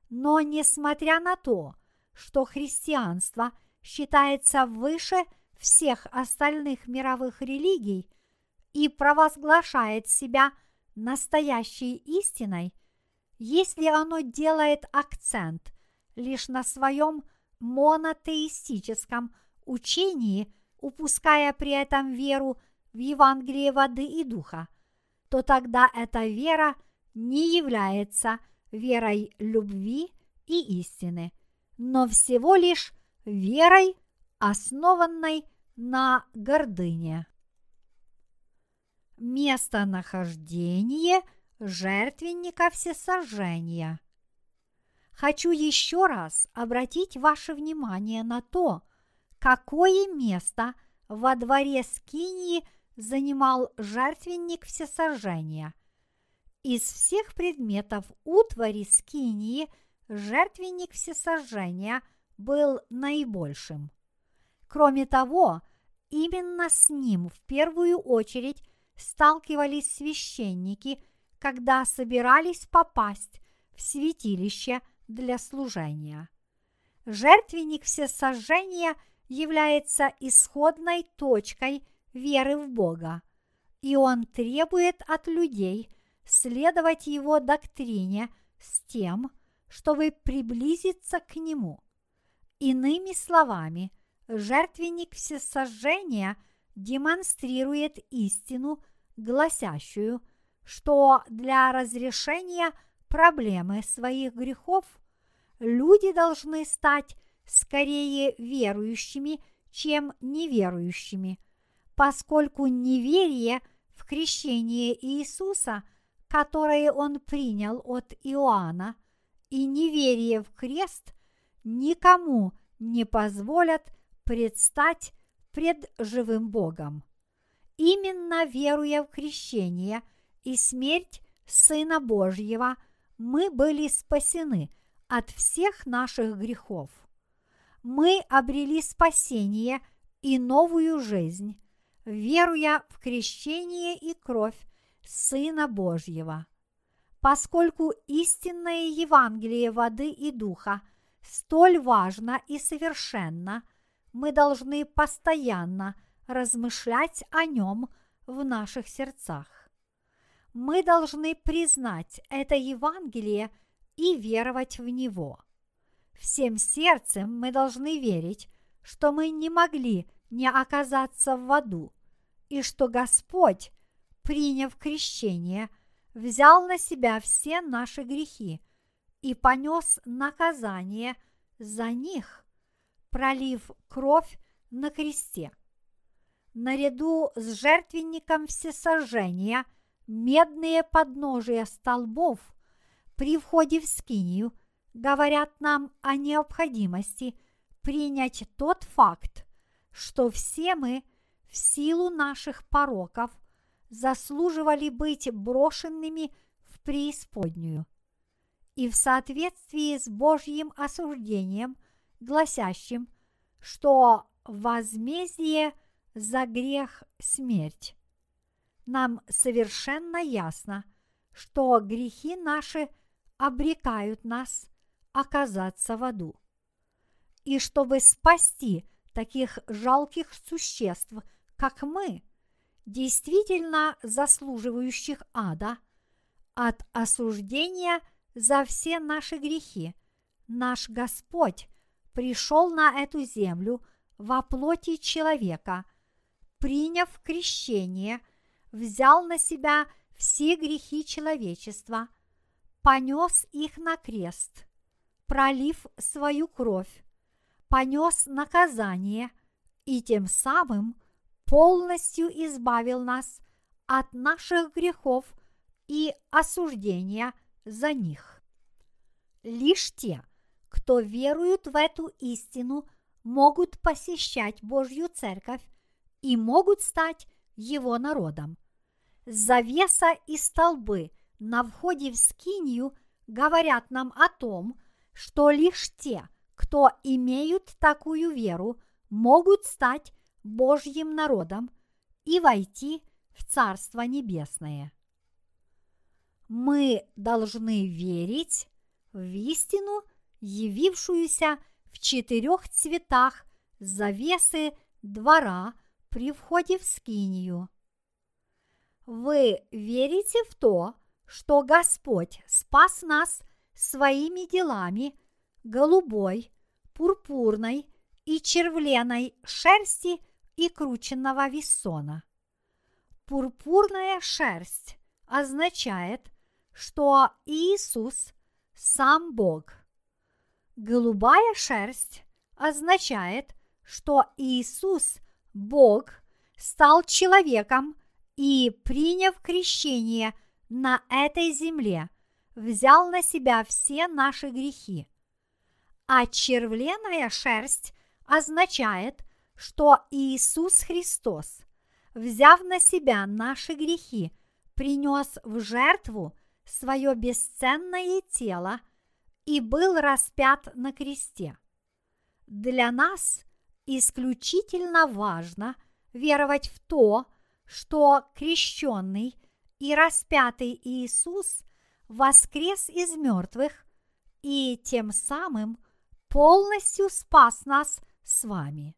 Но несмотря на то, что христианство считается выше всех остальных мировых религий и провозглашает себя настоящей истиной, если оно делает акцент лишь на своем монотеистическом учении – упуская при этом веру в Евангелие воды и духа, то тогда эта вера не является верой любви и истины, но всего лишь верой, основанной на гордыне. Местонахождение жертвенника всесожжения. Хочу еще раз обратить ваше внимание на то, какое место во дворе Скинии занимал жертвенник всесожжения. Из всех предметов утвари Скинии жертвенник всесожжения был наибольшим. Кроме того, именно с ним в первую очередь сталкивались священники, когда собирались попасть в святилище для служения. Жертвенник всесожжения является исходной точкой веры в Бога, и он требует от людей следовать его доктрине с тем, чтобы приблизиться к нему. Иными словами, жертвенник всесожжения демонстрирует истину, гласящую, что для разрешения проблемы своих грехов люди должны стать скорее верующими, чем неверующими, поскольку неверие в крещение Иисуса, которое он принял от Иоанна, и неверие в крест никому не позволят предстать пред живым Богом. Именно веруя в крещение и смерть Сына Божьего, мы были спасены от всех наших грехов. Мы обрели спасение и новую жизнь, веруя в крещение и кровь Сына Божьего. Поскольку истинное Евангелие воды и духа столь важно и совершенно, мы должны постоянно размышлять о нем в наших сердцах. Мы должны признать это Евангелие и веровать в него. Всем сердцем мы должны верить, что мы не могли не оказаться в аду, и что Господь, приняв крещение, взял на себя все наши грехи и понес наказание за них, пролив кровь на кресте. Наряду с жертвенником всесожжения медные подножия столбов при входе в скинию говорят нам о необходимости принять тот факт, что все мы в силу наших пороков заслуживали быть брошенными в преисподнюю. И в соответствии с Божьим осуждением, гласящим, что возмездие за грех – смерть, нам совершенно ясно, что грехи наши обрекают нас оказаться в аду. И чтобы спасти таких жалких существ, как мы, действительно заслуживающих ада, от осуждения за все наши грехи, наш Господь пришел на эту землю во плоти человека, приняв крещение, взял на себя все грехи человечества, понес их на крест, пролив свою кровь, понес наказание и тем самым полностью избавил нас от наших грехов и осуждения за них. Лишь те, кто веруют в эту истину, могут посещать Божью Церковь и могут стать его народом. Завеса и столбы на входе в Скинию говорят нам о том, что лишь те, кто имеют такую веру, могут стать Божьим народом и войти в Царство Небесное. Мы должны верить в истину, явившуюся в четырех цветах завесы двора при входе в скинию. Вы верите в то, что Господь спас нас своими делами голубой, пурпурной и червленой шерсти и крученного вессона. Пурпурная шерсть означает, что Иисус сам Бог. Голубая шерсть означает, что Иисус, Бог, стал человеком и, приняв крещение на этой земле, взял на себя все наши грехи. А червленая шерсть означает, что Иисус Христос, взяв на себя наши грехи, принес в жертву свое бесценное тело и был распят на кресте. Для нас исключительно важно веровать в то, что крещенный и распятый Иисус воскрес из мертвых и тем самым полностью спас нас с вами.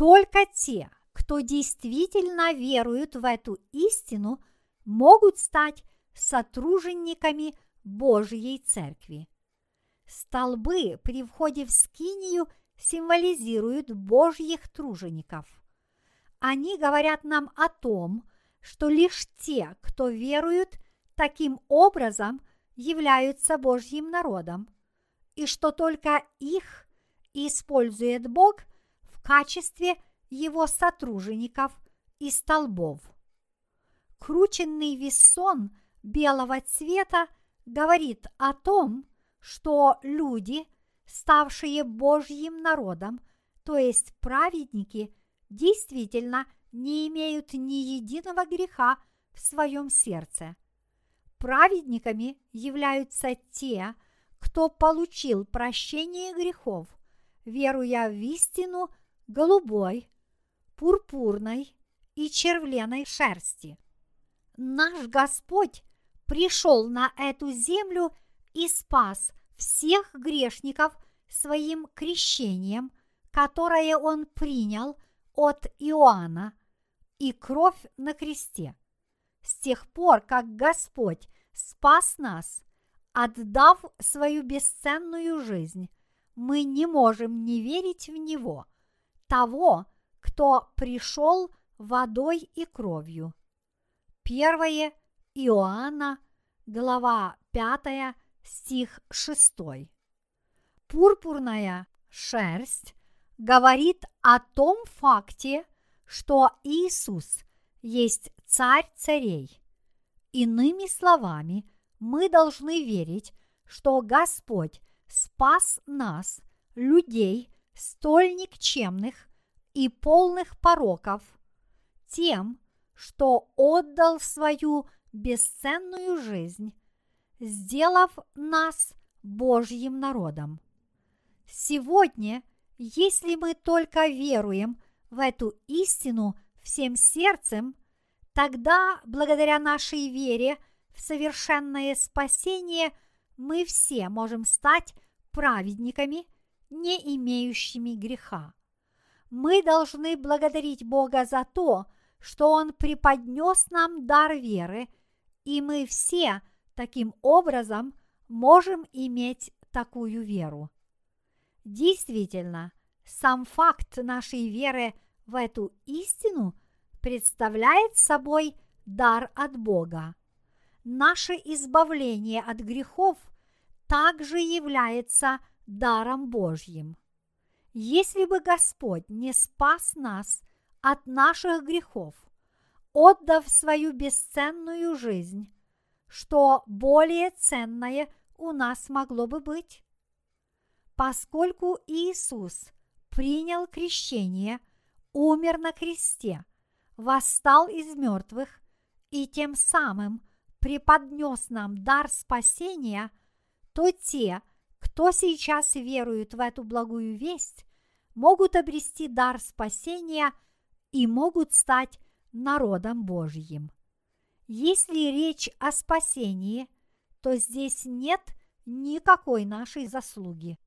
Только те, кто действительно веруют в эту истину, могут стать сотружениками Божьей Церкви. Столбы при входе в скинию символизируют Божьих тружеников. Они говорят нам о том, что лишь те, кто веруют таким образом, являются Божьим народом, и что только их использует Бог качестве его сотружеников и столбов. Крученный весон белого цвета говорит о том, что люди, ставшие Божьим народом, то есть праведники, действительно не имеют ни единого греха в своем сердце. Праведниками являются те, кто получил прощение грехов, веруя в истину голубой, пурпурной и червленой шерсти. Наш Господь пришел на эту землю и спас всех грешников своим крещением, которое Он принял от Иоанна, и кровь на кресте. С тех пор, как Господь спас нас, отдав свою бесценную жизнь, мы не можем не верить в Него, того, кто пришел водой и кровью. Первое Иоанна, глава 5, стих 6. Пурпурная шерсть говорит о том факте, что Иисус есть царь царей. Иными словами, мы должны верить, что Господь спас нас, людей, столь никчемных и полных пороков, тем, что отдал свою бесценную жизнь, сделав нас Божьим народом. Сегодня, если мы только веруем в эту истину всем сердцем, тогда, благодаря нашей вере в совершенное спасение, мы все можем стать праведниками, не имеющими греха. Мы должны благодарить Бога за то, что Он преподнес нам дар веры, и мы все таким образом можем иметь такую веру. Действительно, сам факт нашей веры в эту истину представляет собой дар от Бога. Наше избавление от грехов также является даром Божьим. Если бы Господь не спас нас от наших грехов, отдав свою бесценную жизнь, что более ценное у нас могло бы быть? Поскольку Иисус принял крещение, умер на кресте, восстал из мертвых и тем самым преподнес нам дар спасения, то те, кто сейчас верует в эту благую весть, могут обрести дар спасения и могут стать народом Божьим. Если речь о спасении, то здесь нет никакой нашей заслуги.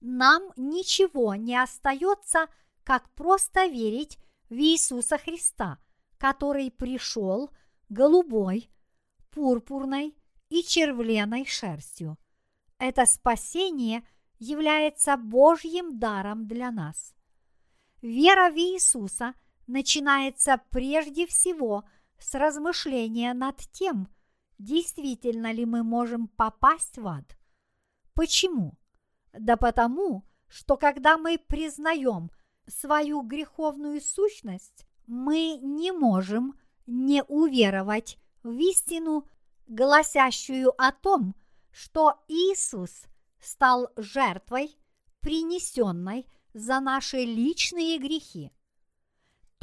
Нам ничего не остается, как просто верить в Иисуса Христа, который пришел голубой, пурпурной и червленой шерстью. Это спасение является Божьим даром для нас. Вера в Иисуса начинается прежде всего – с размышления над тем, действительно ли мы можем попасть в ад. Почему? Да потому, что когда мы признаем свою греховную сущность, мы не можем не уверовать в истину, гласящую о том, что Иисус стал жертвой, принесенной за наши личные грехи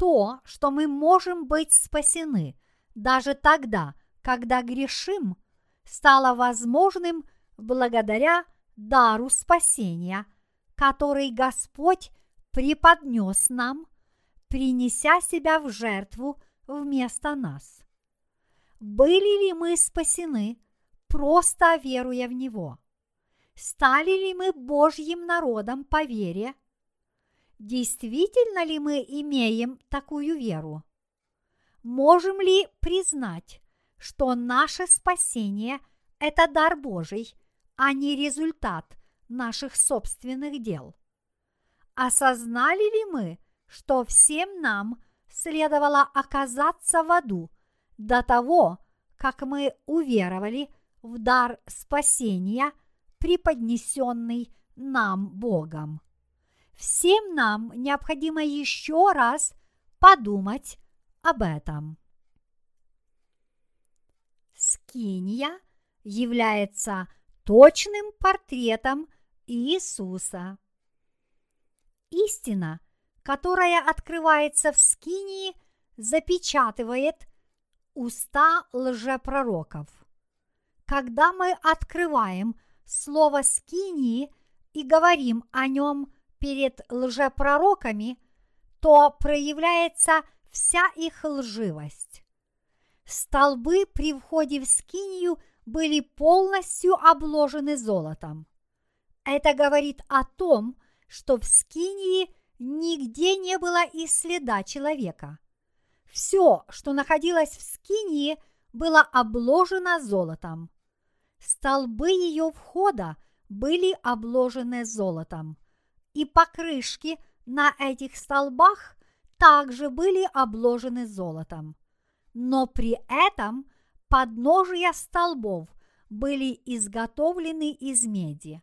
то, что мы можем быть спасены даже тогда, когда грешим, стало возможным благодаря дару спасения, который Господь преподнес нам, принеся себя в жертву вместо нас. Были ли мы спасены, просто веруя в Него? Стали ли мы Божьим народом по вере? Действительно ли мы имеем такую веру? Можем ли признать, что наше спасение – это дар Божий, а не результат наших собственных дел? Осознали ли мы, что всем нам следовало оказаться в аду до того, как мы уверовали в дар спасения, преподнесенный нам Богом? Всем нам необходимо еще раз подумать об этом. Скиния является точным портретом Иисуса. Истина, которая открывается в Скинии, запечатывает уста лжепророков. Когда мы открываем слово Скинии и говорим о нем перед лжепророками, то проявляется вся их лживость. Столбы при входе в скинию были полностью обложены золотом. Это говорит о том, что в скинии нигде не было и следа человека. Все, что находилось в скинии, было обложено золотом. Столбы ее входа были обложены золотом, и покрышки на этих столбах также были обложены золотом. Но при этом подножия столбов были изготовлены из меди.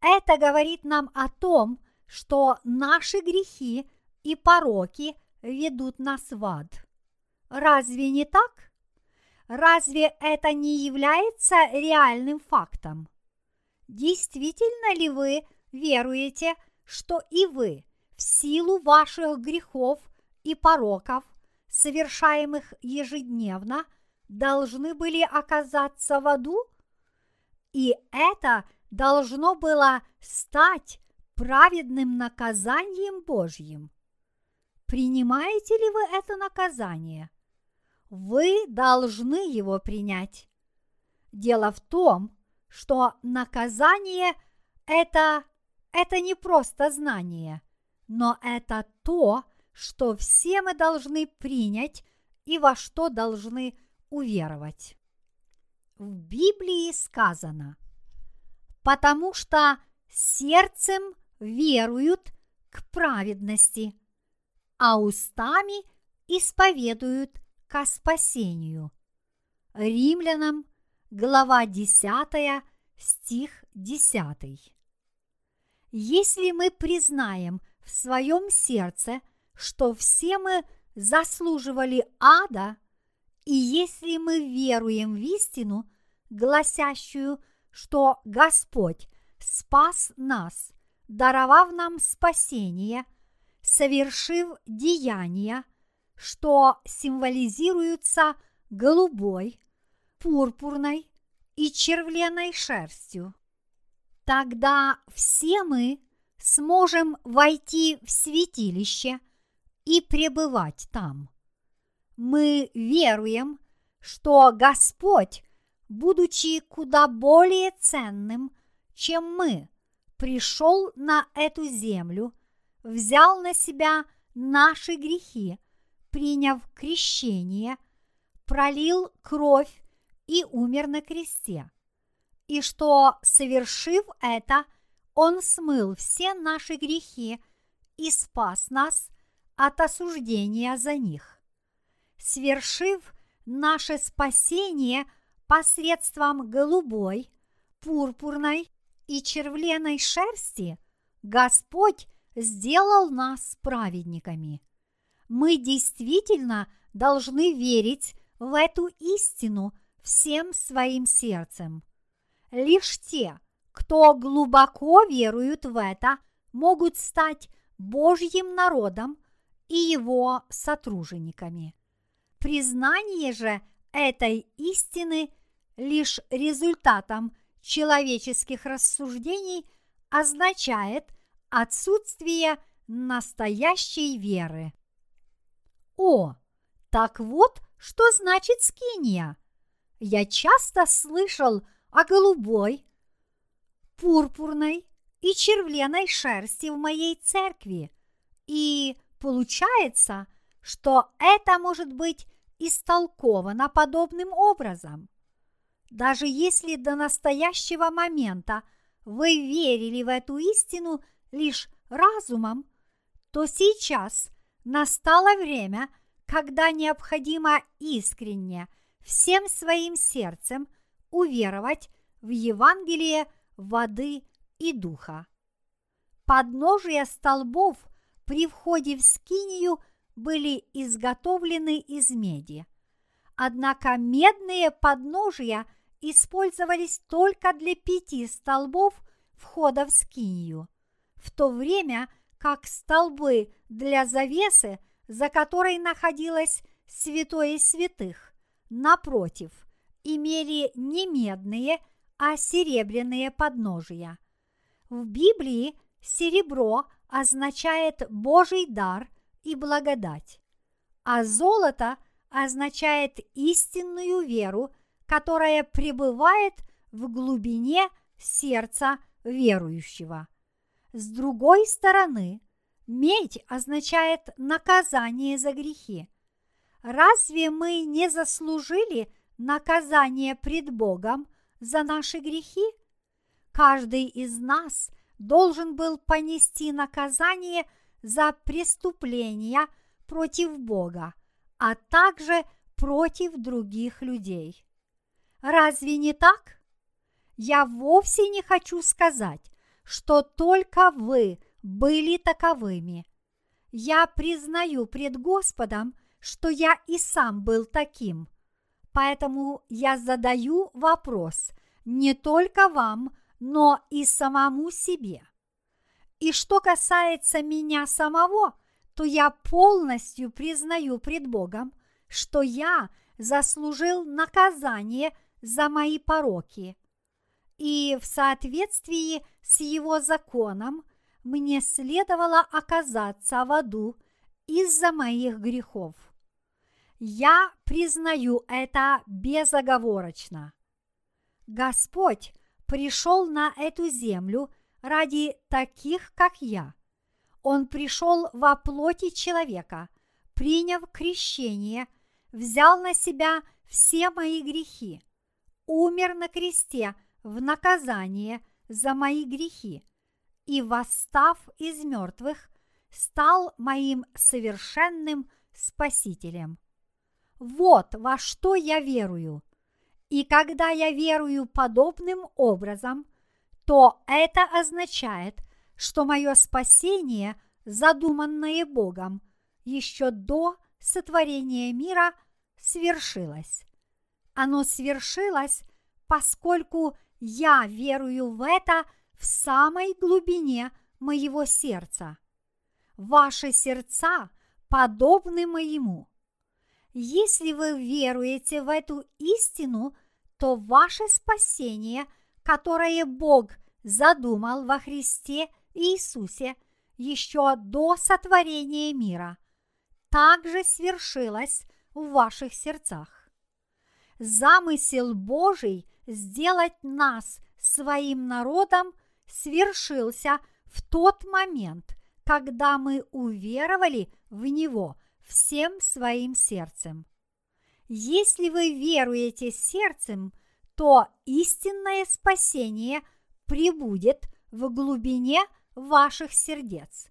Это говорит нам о том, что наши грехи и пороки ведут нас в ад. Разве не так? Разве это не является реальным фактом? Действительно ли вы веруете, что и вы в силу ваших грехов и пороков, совершаемых ежедневно, должны были оказаться в аду? И это должно было стать праведным наказанием Божьим. Принимаете ли вы это наказание? Вы должны его принять. Дело в том, что наказание – это, это не просто знание, но это то, что все мы должны принять и во что должны уверовать. В Библии сказано, потому что сердцем веруют к праведности, а устами исповедуют ко спасению. Римлянам, глава 10, стих 10. Если мы признаем в своем сердце, что все мы заслуживали ада, и если мы веруем в истину, гласящую, что Господь спас нас, даровав нам спасение, совершив деяния, что символизируются голубой, пурпурной и червленой шерстью, тогда все мы сможем войти в святилище и пребывать там. Мы веруем, что Господь, будучи куда более ценным, чем мы, пришел на эту землю, взял на себя наши грехи, приняв крещение, пролил кровь и умер на кресте. И что, совершив это, Он смыл все наши грехи и спас нас от осуждения за них. Свершив наше спасение посредством голубой, пурпурной и червленой шерсти, Господь сделал нас праведниками. Мы действительно должны верить в эту истину всем своим сердцем. Лишь те, кто глубоко веруют в это, могут стать Божьим народом и его сотружениками. Признание же этой истины лишь результатом человеческих рассуждений означает отсутствие настоящей веры. О, так вот, что значит скиния. Я часто слышал о голубой, пурпурной и червленой шерсти в моей церкви, и получается, что это может быть истолковано подобным образом. Даже если до настоящего момента вы верили в эту истину лишь разумом, то сейчас настало время, когда необходимо искренне, всем своим сердцем уверовать в Евангелие воды и духа. Подножия столбов при входе в скинию были изготовлены из меди. Однако медные подножия использовались только для пяти столбов входа в скинию, в то время как столбы для завесы, за которой находилось святое святых, напротив, имели не медные, а серебряные подножия. В Библии серебро означает Божий дар и благодать, а золото означает истинную веру, которая пребывает в глубине сердца верующего. С другой стороны, медь означает наказание за грехи. Разве мы не заслужили наказание пред Богом за наши грехи? Каждый из нас должен был понести наказание за преступления против Бога, а также против других людей. Разве не так? Я вовсе не хочу сказать, что только вы были таковыми. Я признаю пред Господом, что я и сам был таким. Поэтому я задаю вопрос не только вам, но и самому себе. И что касается меня самого, то я полностью признаю пред Богом, что я заслужил наказание за мои пороки. И в соответствии с его законом мне следовало оказаться в аду из-за моих грехов. Я признаю это безоговорочно. Господь пришел на эту землю ради таких, как я. Он пришел во плоти человека, приняв крещение, взял на себя все мои грехи, умер на кресте в наказание за мои грехи и, восстав из мертвых, стал моим совершенным Спасителем. Вот во что я верую. И когда я верую подобным образом, то это означает, что мое спасение, задуманное Богом еще до сотворения мира, свершилось. Оно свершилось, поскольку я верую в это в самой глубине моего сердца. Ваши сердца подобны моему. Если вы веруете в эту истину, то ваше спасение, которое Бог задумал во Христе Иисусе еще до сотворения мира, также свершилось в ваших сердцах. Замысел Божий сделать нас своим народом свершился в тот момент, когда мы уверовали в Него – всем своим сердцем. Если вы веруете сердцем, то истинное спасение прибудет в глубине ваших сердец.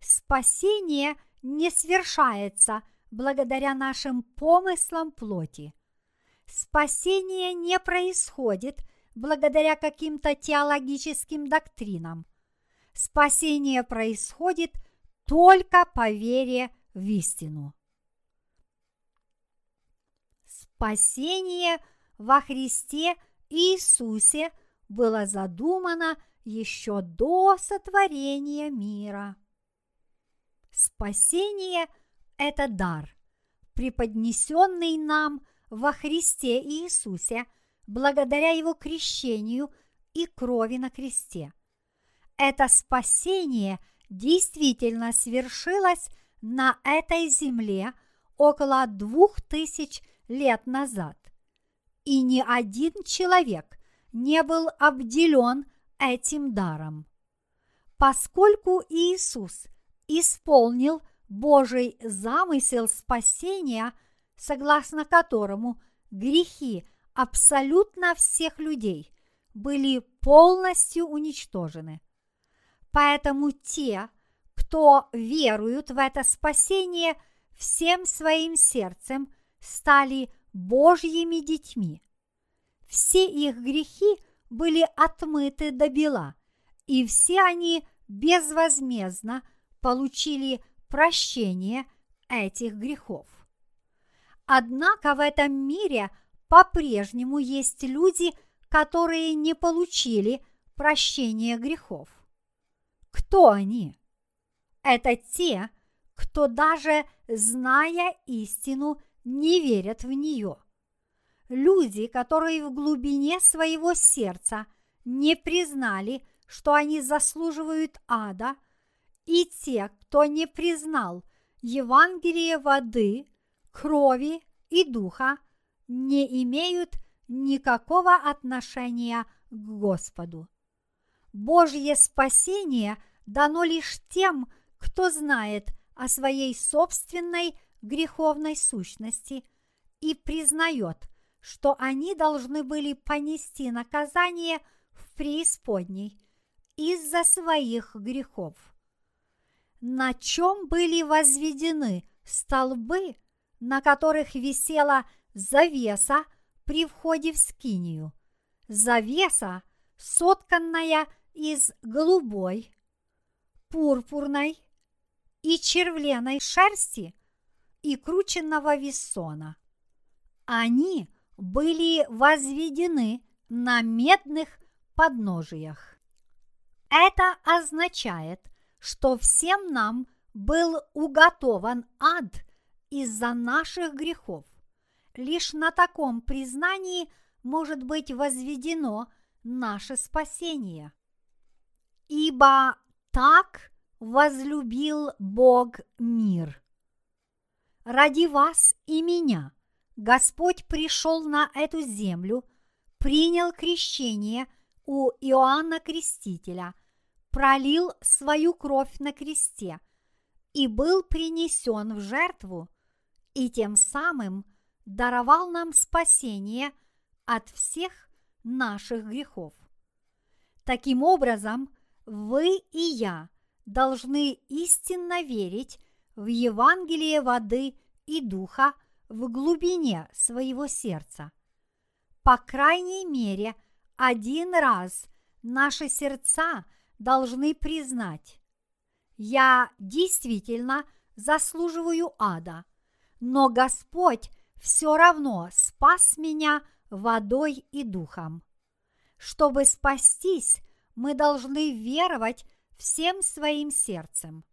Спасение не свершается благодаря нашим помыслам плоти. Спасение не происходит благодаря каким-то теологическим доктринам. Спасение происходит только по вере в истину. Спасение во Христе Иисусе было задумано еще до сотворения мира. Спасение – это дар, преподнесенный нам во Христе Иисусе благодаря Его крещению и крови на кресте. это спасение действительно свершилось на этой земле около двух тысяч лет назад. И ни один человек не был обделен этим даром. Поскольку Иисус исполнил Божий замысел спасения, согласно которому грехи абсолютно всех людей были полностью уничтожены. Поэтому те, кто веруют в это спасение всем своим сердцем, стали Божьими детьми. Все их грехи были отмыты до бела, и все они безвозмездно получили прощение этих грехов. Однако в этом мире по-прежнему есть люди, которые не получили прощения грехов. Кто они? Это те, кто даже зная истину, не верят в нее. Люди, которые в глубине своего сердца не признали, что они заслуживают ада, и те, кто не признал Евангелие воды, крови и духа, не имеют никакого отношения к Господу. Божье спасение дано лишь тем, кто знает о своей собственной греховной сущности и признает, что они должны были понести наказание в преисподней из-за своих грехов. На чем были возведены столбы, на которых висела завеса при входе в скинию? Завеса, сотканная из голубой, пурпурной и червленой шерсти и крученного вессона. Они были возведены на медных подножиях. Это означает, что всем нам был уготован ад из-за наших грехов. Лишь на таком признании может быть возведено наше спасение. Ибо так возлюбил Бог мир. Ради вас и меня Господь пришел на эту землю, принял крещение у Иоанна Крестителя, пролил свою кровь на кресте и был принесен в жертву, и тем самым даровал нам спасение от всех наших грехов. Таким образом, вы и я должны истинно верить в Евангелие воды и духа в глубине своего сердца. По крайней мере, один раз наши сердца должны признать, я действительно заслуживаю ада, но Господь все равно спас меня водой и духом. Чтобы спастись, мы должны веровать всем своим сердцем.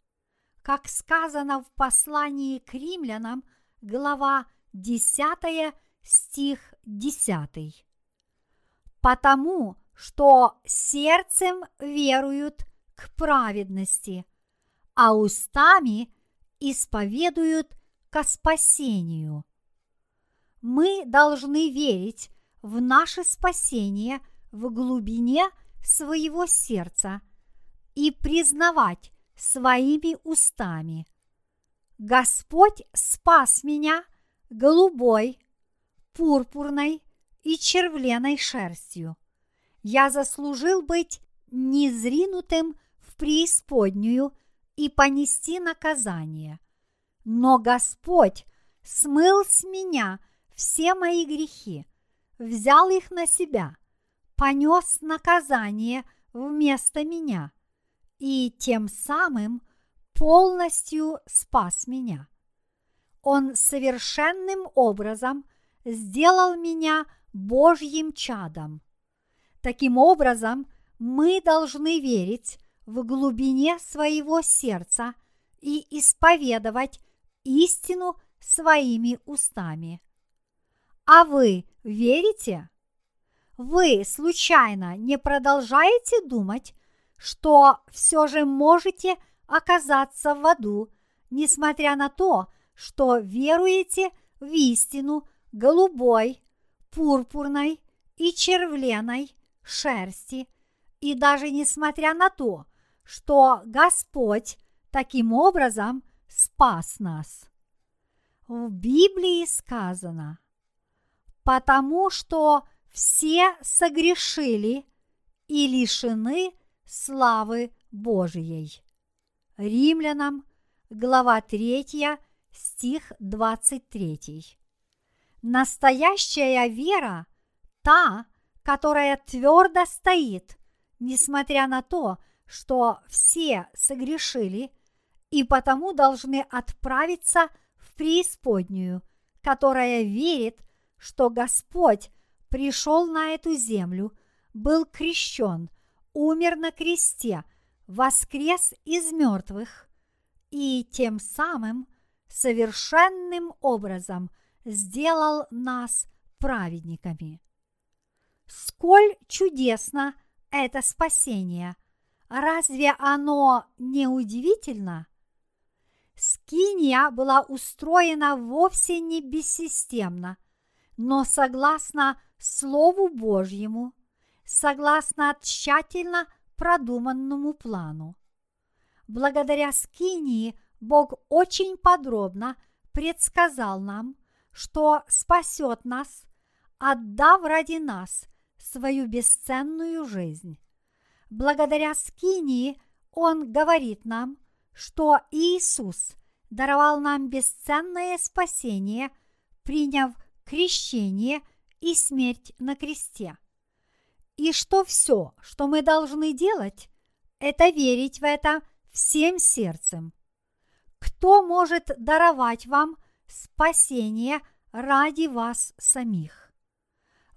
Как сказано в послании к римлянам, глава 10, стих 10. Потому что сердцем веруют к праведности, а устами исповедуют ко спасению. Мы должны верить в наше спасение в глубине своего сердца и признавать своими устами. Господь спас меня голубой, пурпурной и червленой шерстью. Я заслужил быть незринутым в преисподнюю и понести наказание. Но Господь смыл с меня все мои грехи, взял их на себя, понес наказание вместо меня и тем самым полностью спас меня. Он совершенным образом сделал меня Божьим чадом. Таким образом, мы должны верить в глубине своего сердца и исповедовать истину своими устами. А вы верите? Вы случайно не продолжаете думать, что все же можете оказаться в аду, несмотря на то, что веруете в истину голубой, пурпурной и червленой шерсти, и даже несмотря на то, что Господь таким образом спас нас. В Библии сказано, потому что все согрешили и лишены славы Божией. Римлянам, глава 3, стих 23. Настоящая вера – та, которая твердо стоит, несмотря на то, что все согрешили и потому должны отправиться в преисподнюю, которая верит, что Господь пришел на эту землю, был крещен, умер на кресте, воскрес из мертвых и тем самым совершенным образом сделал нас праведниками. Сколь чудесно это спасение! Разве оно не удивительно? Скиния была устроена вовсе не бессистемно, но согласно Слову Божьему, согласно тщательно продуманному плану. Благодаря Скинии Бог очень подробно предсказал нам, что спасет нас, отдав ради нас свою бесценную жизнь. Благодаря Скинии Он говорит нам, что Иисус даровал нам бесценное спасение, приняв крещение и смерть на кресте. И что все, что мы должны делать, это верить в это всем сердцем. Кто может даровать вам спасение ради вас самих?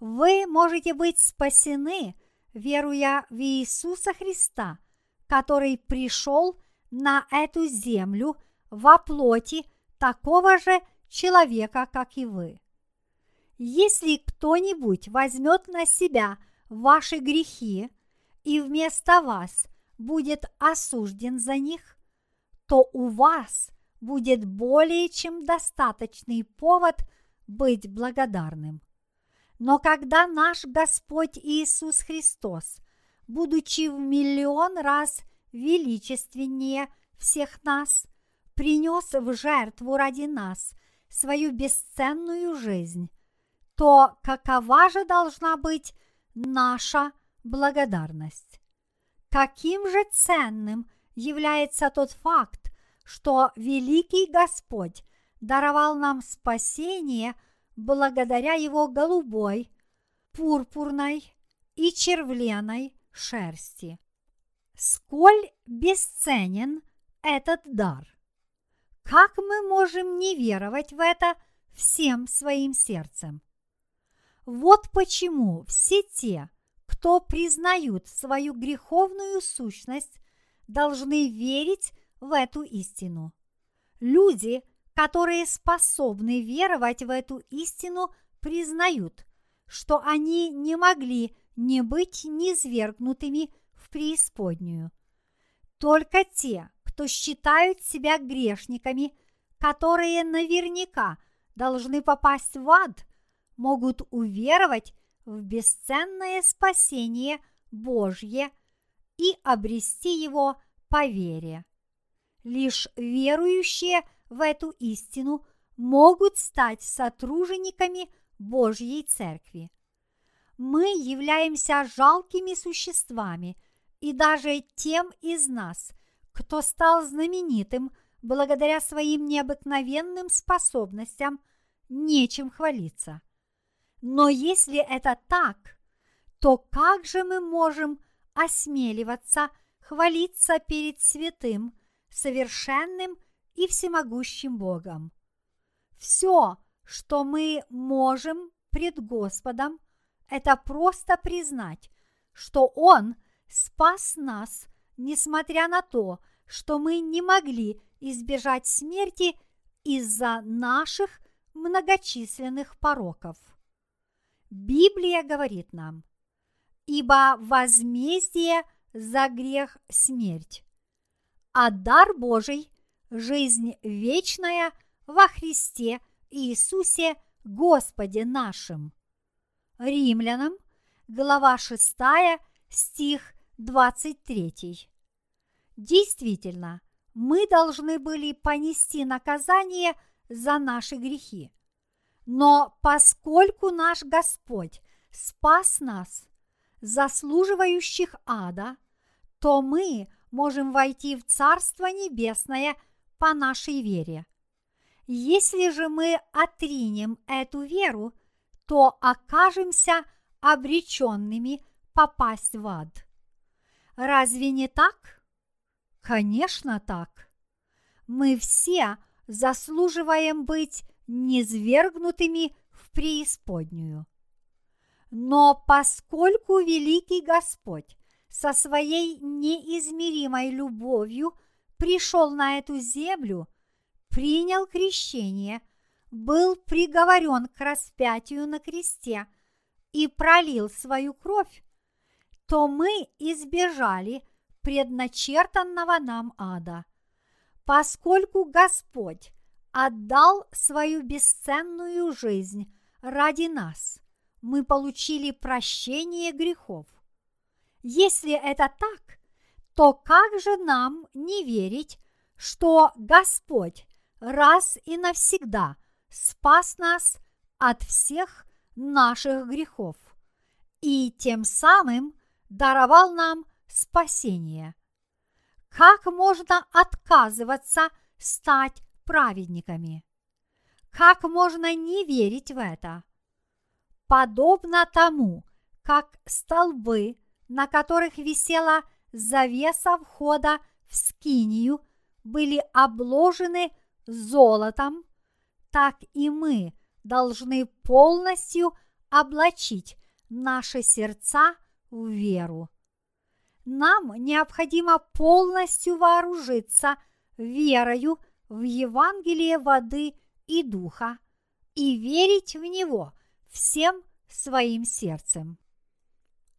Вы можете быть спасены, веруя в Иисуса Христа, который пришел на эту землю во плоти такого же человека, как и вы. Если кто-нибудь возьмет на себя ваши грехи и вместо вас будет осужден за них, то у вас будет более чем достаточный повод быть благодарным. Но когда наш Господь Иисус Христос, будучи в миллион раз величественнее всех нас, принес в жертву ради нас свою бесценную жизнь, то какова же должна быть наша благодарность? Каким же ценным является тот факт, что великий Господь даровал нам спасение благодаря Его голубой, пурпурной и червленой шерсти. Сколь бесценен этот дар! Как мы можем не веровать в это всем своим сердцем? Вот почему все те, кто признают свою греховную сущность, должны верить в эту истину. Люди, которые способны веровать в эту истину, признают, что они не могли не быть низвергнутыми преисподнюю. Только те, кто считают себя грешниками, которые наверняка должны попасть в ад, могут уверовать в бесценное спасение Божье и обрести его по вере. Лишь верующие в эту истину могут стать сотружениками Божьей Церкви. Мы являемся жалкими существами, и даже тем из нас, кто стал знаменитым благодаря своим необыкновенным способностям, нечем хвалиться. Но если это так, то как же мы можем осмеливаться хвалиться перед святым, совершенным и всемогущим Богом? Все, что мы можем пред Господом, это просто признать, что Он спас нас, несмотря на то, что мы не могли избежать смерти из-за наших многочисленных пороков. Библия говорит нам, ибо возмездие за грех смерть, а дар Божий – жизнь вечная во Христе Иисусе Господе нашим. Римлянам, глава 6, стих 23. Действительно, мы должны были понести наказание за наши грехи. Но поскольку наш Господь спас нас, заслуживающих ада, то мы можем войти в Царство Небесное по нашей вере. Если же мы отринем эту веру, то окажемся обреченными попасть в ад. Разве не так? Конечно так. Мы все заслуживаем быть низвергнутыми в преисподнюю. Но поскольку великий Господь со своей неизмеримой любовью пришел на эту землю, принял крещение, был приговорен к распятию на кресте и пролил свою кровь, то мы избежали предначертанного нам ада. Поскольку Господь отдал свою бесценную жизнь ради нас, мы получили прощение грехов. Если это так, то как же нам не верить, что Господь раз и навсегда спас нас от всех наших грехов и тем самым даровал нам спасение? Как можно отказываться стать праведниками? Как можно не верить в это? подобно тому, как столбы, на которых висела завеса входа в скинию, были обложены золотом, так и мы должны полностью облачить наши сердца в веру. Нам необходимо полностью вооружиться верою в Евангелие воды и духа и верить в него – всем своим сердцем.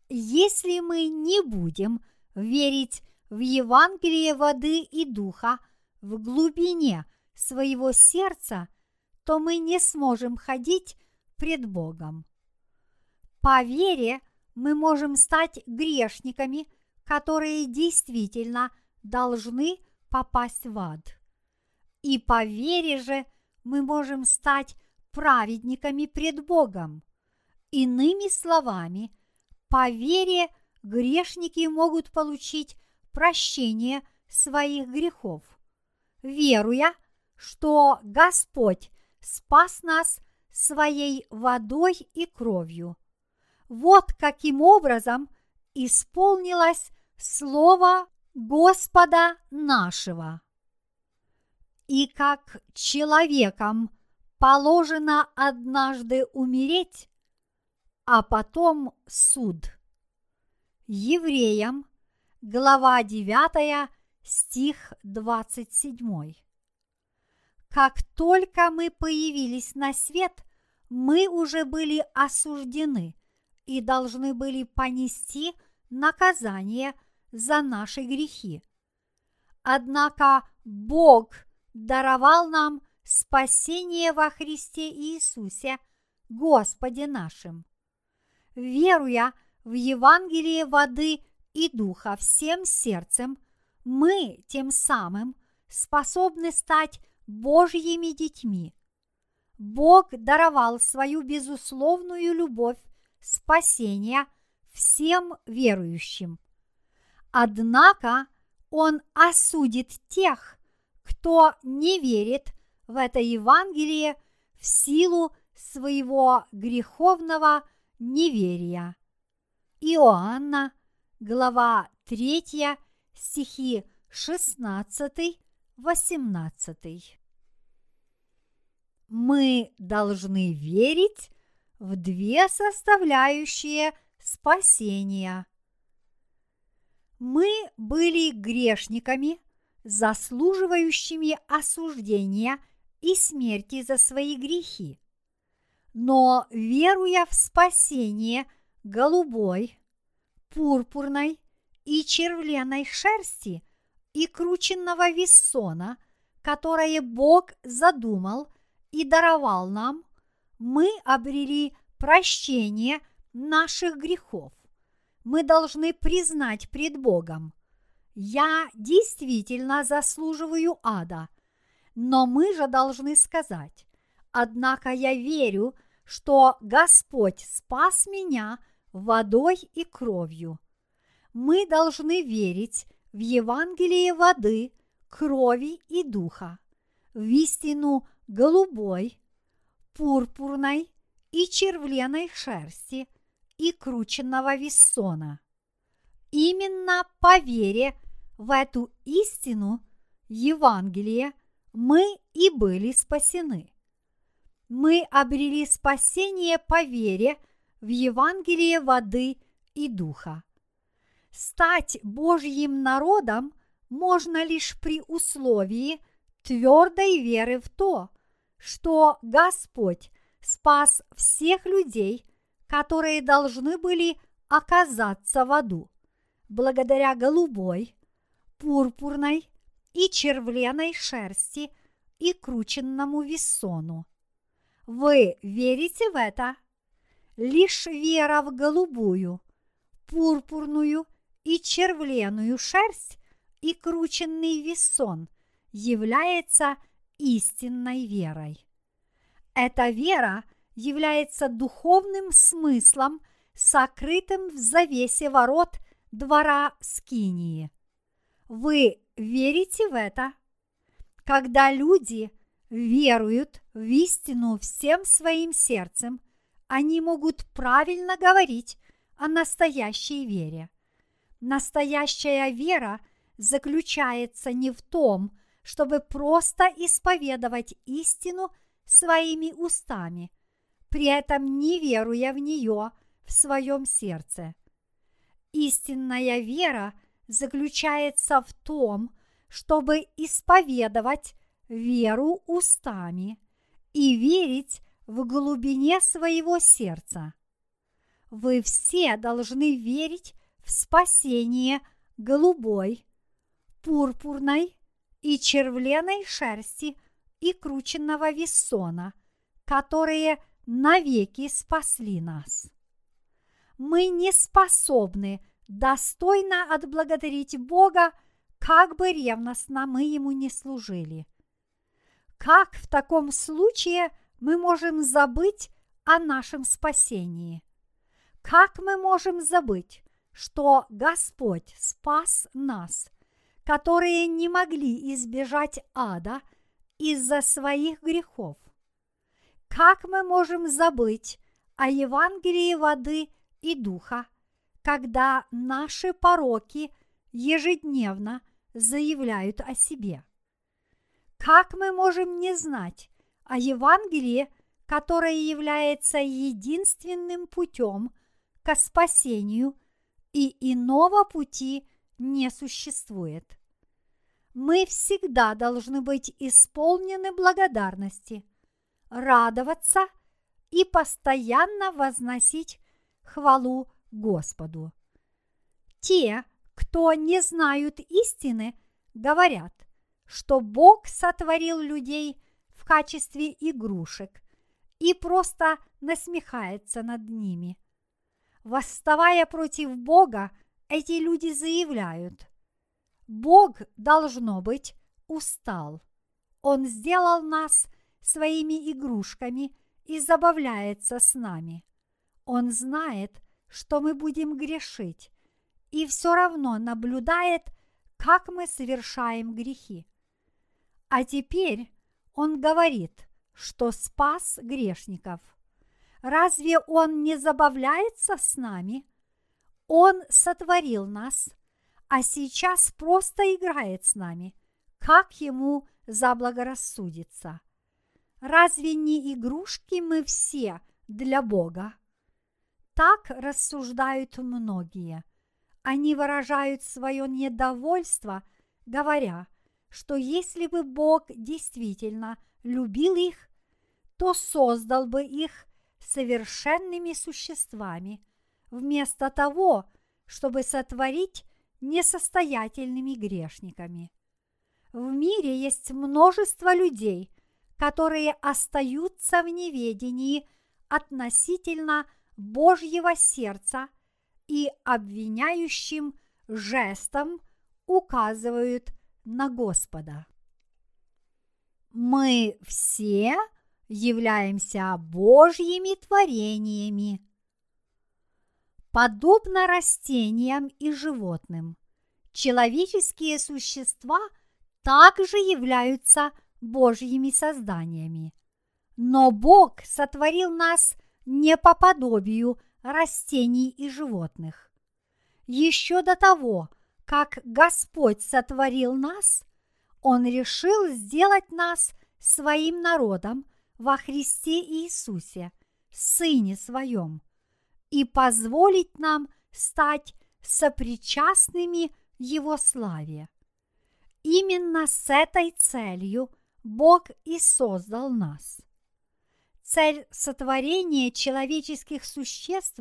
Если мы не будем верить в Евангелие воды и духа в глубине своего сердца, то мы не сможем ходить пред Богом. По вере мы можем стать грешниками, которые действительно должны попасть в ад. И по вере же мы можем стать праведниками пред Богом. Иными словами, по вере грешники могут получить прощение своих грехов, веруя, что Господь спас нас своей водой и кровью. Вот каким образом исполнилось слово Господа нашего. И как человеком положено однажды умереть, а потом суд. Евреям, глава 9, стих 27. Как только мы появились на свет, мы уже были осуждены и должны были понести наказание за наши грехи. Однако Бог даровал нам спасение во Христе Иисусе, Господе нашим. Веруя в Евангелие воды и духа всем сердцем, мы тем самым способны стать Божьими детьми. Бог даровал свою безусловную любовь спасения всем верующим. Однако Он осудит тех, кто не верит в это Евангелие в силу своего греховного неверия. Иоанна, глава 3, стихи 16-18. Мы должны верить в две составляющие спасения. Мы были грешниками, заслуживающими осуждения – и смерти за свои грехи. Но веруя в спасение голубой, пурпурной и червленой шерсти и крученного вессона, которое Бог задумал и даровал нам, мы обрели прощение наших грехов. Мы должны признать пред Богом, я действительно заслуживаю ада, но мы же должны сказать, однако я верю, что Господь спас меня водой и кровью. Мы должны верить в Евангелие воды, крови и духа, в истину голубой, пурпурной и червленой шерсти и крученного вессона. Именно по вере в эту истину Евангелие мы и были спасены. Мы обрели спасение по вере в Евангелие воды и духа. Стать Божьим народом можно лишь при условии твердой веры в то, что Господь спас всех людей, которые должны были оказаться в аду, благодаря голубой, пурпурной и червленой шерсти и крученному вессону. Вы верите в это? Лишь вера в голубую, пурпурную и червленую шерсть и крученный весон является истинной верой. Эта вера является духовным смыслом, сокрытым в завесе ворот двора Скинии. Вы верите в это? Когда люди веруют в истину всем своим сердцем, они могут правильно говорить о настоящей вере. Настоящая вера заключается не в том, чтобы просто исповедовать истину своими устами, при этом не веруя в нее в своем сердце. Истинная вера – заключается в том, чтобы исповедовать веру устами и верить в глубине своего сердца. Вы все должны верить в спасение голубой, пурпурной и червленой шерсти и крученного вессона, которые навеки спасли нас. Мы не способны достойно отблагодарить Бога, как бы ревностно мы Ему не служили. Как в таком случае мы можем забыть о нашем спасении? Как мы можем забыть, что Господь спас нас, которые не могли избежать ада из-за своих грехов? Как мы можем забыть о Евангелии воды и духа, когда наши пороки ежедневно заявляют о себе. Как мы можем не знать о Евангелии, которое является единственным путем к спасению, и иного пути не существует? Мы всегда должны быть исполнены благодарности, радоваться и постоянно возносить хвалу Господу. Те, кто не знают истины, говорят, что Бог сотворил людей в качестве игрушек и просто насмехается над ними. Восставая против Бога, эти люди заявляют, Бог, должно быть, устал. Он сделал нас своими игрушками и забавляется с нами. Он знает, что мы будем грешить, и все равно наблюдает, как мы совершаем грехи. А теперь он говорит, что спас грешников. Разве он не забавляется с нами? Он сотворил нас, а сейчас просто играет с нами, как ему заблагорассудится. Разве не игрушки мы все для Бога? Так рассуждают многие. Они выражают свое недовольство, говоря, что если бы Бог действительно любил их, то создал бы их совершенными существами, вместо того, чтобы сотворить несостоятельными грешниками. В мире есть множество людей, которые остаются в неведении относительно Божьего сердца и обвиняющим жестом указывают на Господа. Мы все являемся Божьими творениями. Подобно растениям и животным, человеческие существа также являются Божьими созданиями. Но Бог сотворил нас не по подобию растений и животных. Еще до того, как Господь сотворил нас, Он решил сделать нас своим народом во Христе Иисусе, Сыне Своем, и позволить нам стать сопричастными Его славе. Именно с этой целью Бог и создал нас. Цель сотворения человеческих существ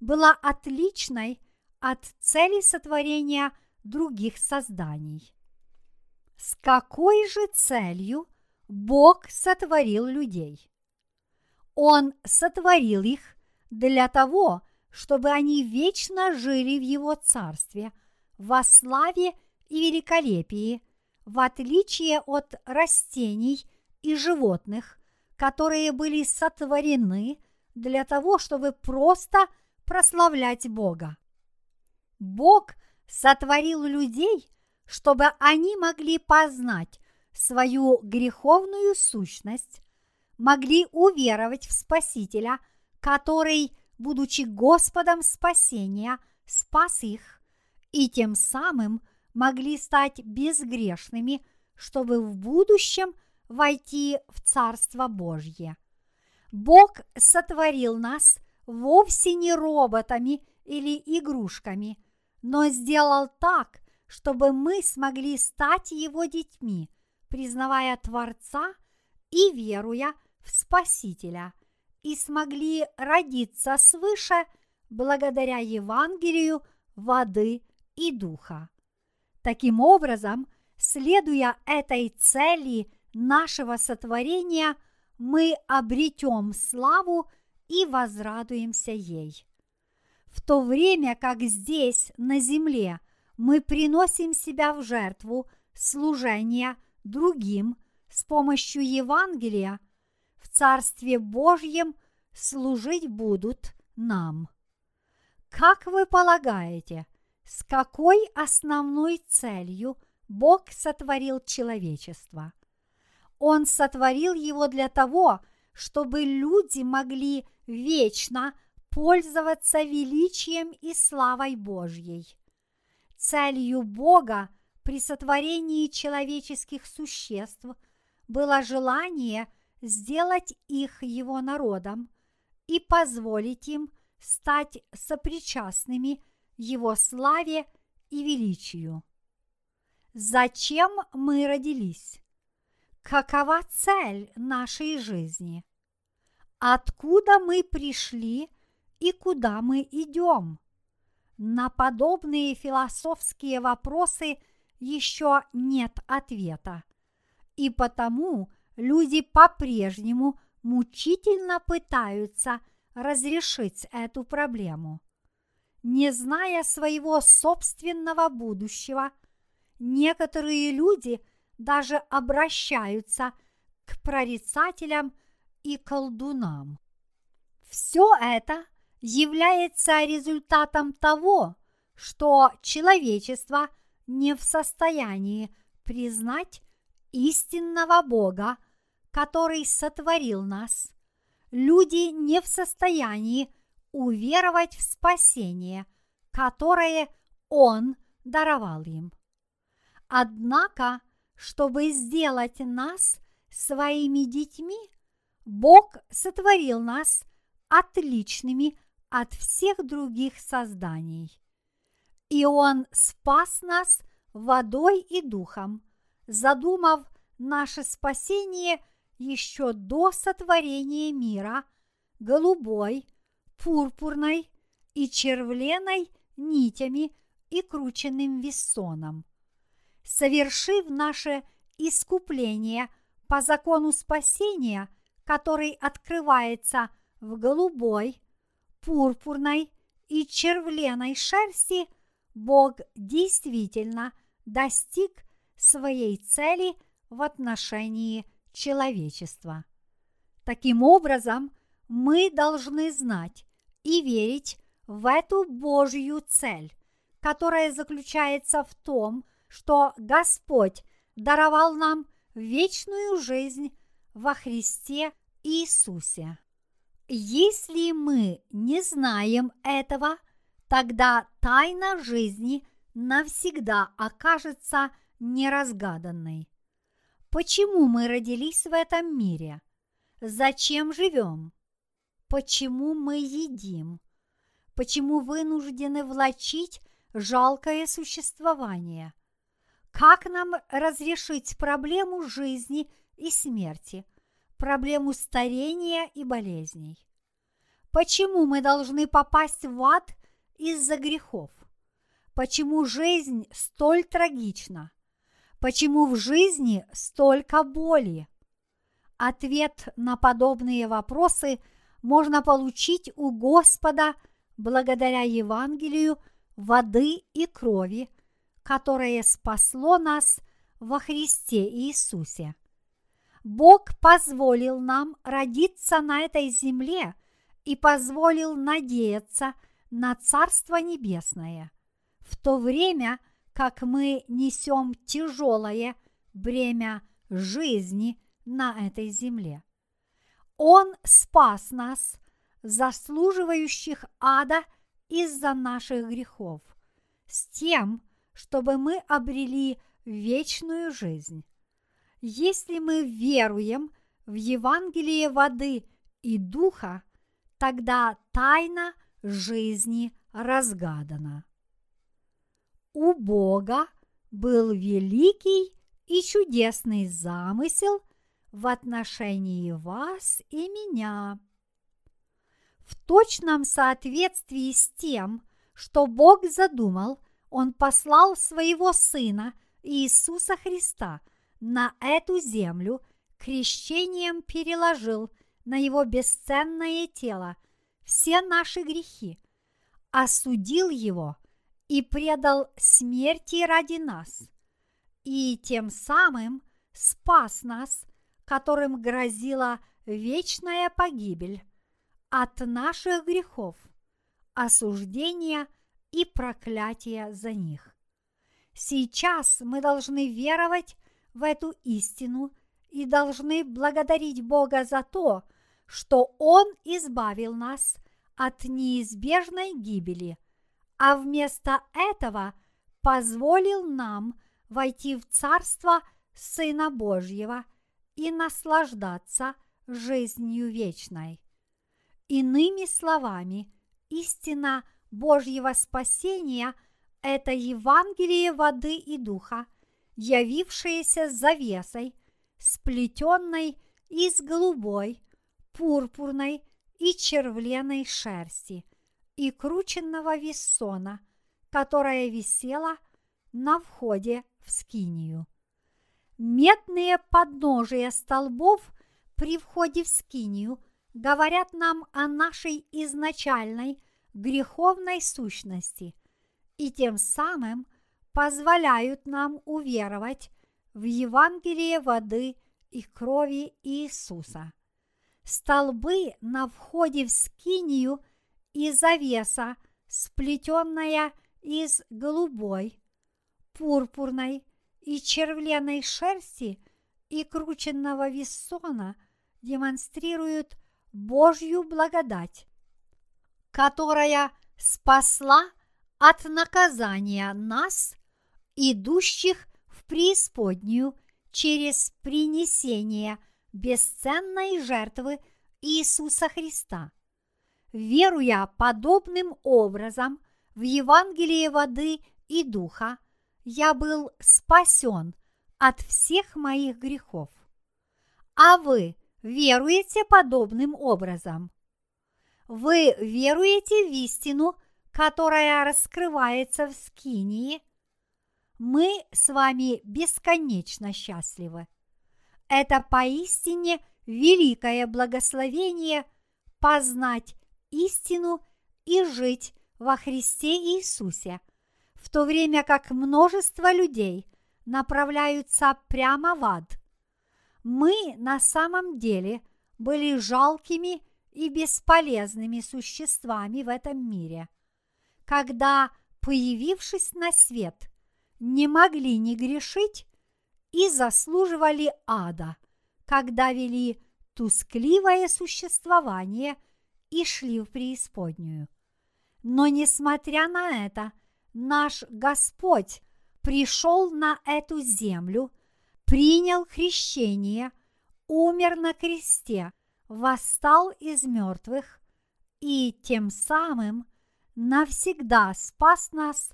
была отличной от цели сотворения других созданий. С какой же целью Бог сотворил людей? Он сотворил их для того, чтобы они вечно жили в Его Царстве, во славе и великолепии, в отличие от растений и животных, которые были сотворены для того, чтобы просто прославлять Бога. Бог сотворил людей, чтобы они могли познать свою греховную сущность, могли уверовать в Спасителя, который, будучи Господом спасения, спас их, и тем самым могли стать безгрешными, чтобы в будущем – войти в Царство Божье. Бог сотворил нас вовсе не роботами или игрушками, но сделал так, чтобы мы смогли стать Его детьми, признавая Творца и веруя в Спасителя, и смогли родиться свыше благодаря Евангелию воды и духа. Таким образом, следуя этой цели нашего сотворения мы обретем славу и возрадуемся ей. В то время как здесь, на земле, мы приносим себя в жертву служения другим с помощью Евангелия, Царстве Божьем служить будут нам. Как вы полагаете, с какой основной целью Бог сотворил человечество? Он сотворил его для того, чтобы люди могли вечно пользоваться величием и славой Божьей. Целью Бога при сотворении человеческих существ было желание сделать их его народом и позволить им стать сопричастными его славе и величию. Зачем мы родились? какова цель нашей жизни? Откуда мы пришли и куда мы идем? На подобные философские вопросы еще нет ответа. И потому люди по-прежнему мучительно пытаются разрешить эту проблему. Не зная своего собственного будущего, некоторые люди – даже обращаются к прорицателям и колдунам. Все это является результатом того, что человечество не в состоянии признать истинного Бога, который сотворил нас. Люди не в состоянии уверовать в спасение, которое Он даровал им. Однако чтобы сделать нас своими детьми, Бог сотворил нас отличными от всех других созданий. И Он спас нас водой и духом, задумав наше спасение еще до сотворения мира голубой, пурпурной и червленой нитями и крученным вессоном. Совершив наше искупление по закону спасения, который открывается в голубой, пурпурной и червленой шерсти, Бог действительно достиг своей цели в отношении человечества. Таким образом, мы должны знать и верить в эту Божью цель, которая заключается в том, что Господь даровал нам вечную жизнь во Христе Иисусе. Если мы не знаем этого, тогда тайна жизни навсегда окажется неразгаданной. Почему мы родились в этом мире? Зачем живем? Почему мы едим? Почему вынуждены влачить жалкое существование? Как нам разрешить проблему жизни и смерти, проблему старения и болезней? Почему мы должны попасть в ад из-за грехов? Почему жизнь столь трагична? Почему в жизни столько боли? Ответ на подобные вопросы можно получить у Господа благодаря Евангелию воды и крови, которое спасло нас во Христе Иисусе. Бог позволил нам родиться на этой земле и позволил надеяться на Царство Небесное, в то время как мы несем тяжелое бремя жизни на этой земле. Он спас нас, заслуживающих ада из-за наших грехов, с тем, чтобы мы обрели вечную жизнь. Если мы веруем в Евангелие воды и духа, тогда тайна жизни разгадана. У Бога был великий и чудесный замысел в отношении вас и меня. В точном соответствии с тем, что Бог задумал, Он послал своего Сына Иисуса Христа на эту землю, крещением переложил на Его бесценное тело все наши грехи, осудил Его и предал смерти ради нас, и тем самым спас нас которым грозила вечная погибель от наших грехов, осуждения и проклятия за них. Сейчас мы должны веровать в эту истину и должны благодарить Бога за то, что Он избавил нас от неизбежной гибели, а вместо этого позволил нам войти в Царство Сына Божьего – и наслаждаться жизнью вечной. Иными словами, истина Божьего спасения – это Евангелие воды и духа, явившееся завесой, сплетенной из голубой, пурпурной и червленой шерсти и крученного вессона, которая висела на входе в скинию – Медные подножия столбов при входе в скинию говорят нам о нашей изначальной греховной сущности и тем самым позволяют нам уверовать в Евангелие воды и крови Иисуса. Столбы на входе в скинию и завеса, сплетенная из голубой, пурпурной и червленой шерсти и крученного вессона демонстрируют Божью благодать, которая спасла от наказания нас, идущих в преисподнюю через принесение бесценной жертвы Иисуса Христа. Веруя подобным образом в Евангелие воды и духа, я был спасен от всех моих грехов. А вы веруете подобным образом? Вы веруете в истину, которая раскрывается в Скинии, мы с вами бесконечно счастливы. Это поистине великое благословение познать истину и жить во Христе Иисусе, в то время как множество людей направляются прямо в ад. Мы на самом деле были жалкими и бесполезными существами в этом мире, когда, появившись на свет, не могли не грешить и заслуживали ада, когда вели тускливое существование и шли в преисподнюю. Но несмотря на это, наш Господь пришел на эту землю, принял крещение, умер на кресте, восстал из мертвых и тем самым навсегда спас нас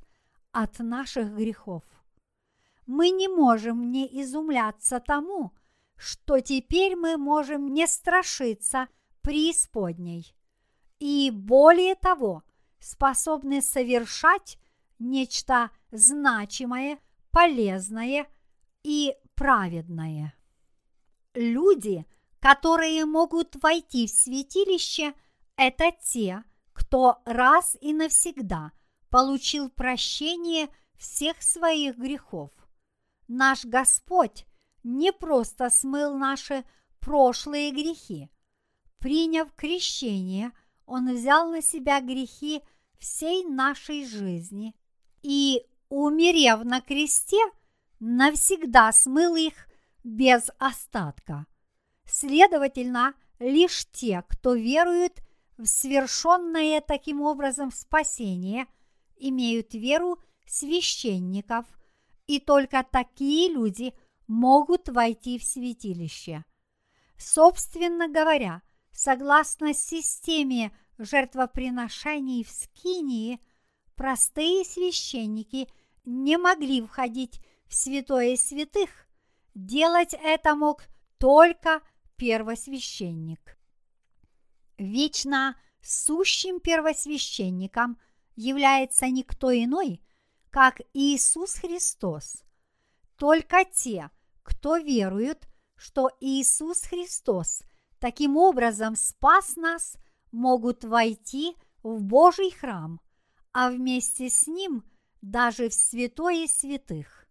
от наших грехов. Мы не можем не изумляться тому, что теперь мы можем не страшиться преисподней. И более того, способны совершать нечто значимое, полезное и праведное. Люди, которые могут войти в святилище, это те, кто раз и навсегда получил прощение всех своих грехов. Наш Господь не просто смыл наши прошлые грехи. Приняв крещение, Он взял на себя грехи всей нашей жизни и, умерев на кресте, навсегда смыл их без остатка. Следовательно, лишь те, кто верует в свершенное таким образом спасение, имеют веру священников, и только такие люди могут войти в святилище. Собственно говоря, согласно системе жертвоприношений в Скинии, простые священники не могли входить в святое святых, делать это мог только первосвященник. Вечно сущим первосвященником является никто иной, как Иисус Христос. Только те, кто веруют, что Иисус Христос таким образом спас нас, могут войти в Божий храм, а вместе с ним даже в святое святых.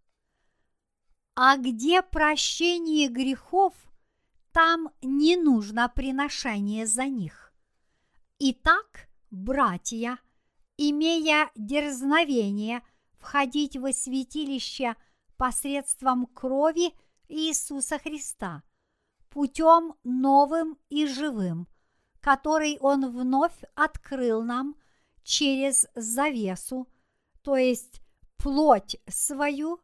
А где прощение грехов, там не нужно приношение за них. Итак, братья, имея дерзновение входить во святилище посредством крови Иисуса Христа, путем новым и живым, который Он вновь открыл нам через завесу, то есть плоть свою,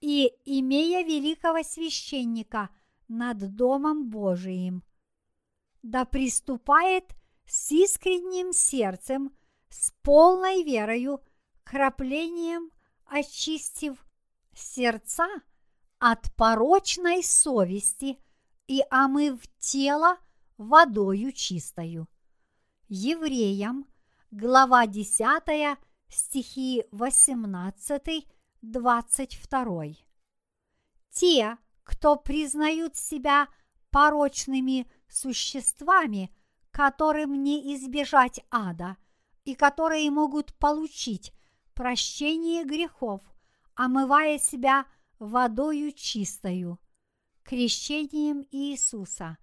и имея великого священника над Домом Божиим. Да приступает с искренним сердцем, с полной верою, краплением очистив сердца от порочной совести и омыв тело водою чистою. Евреям, глава 10, стихи 18, 22. Те, кто признают себя порочными существами, которым не избежать ада, и которые могут получить прощение грехов, омывая себя водою чистою, крещением Иисуса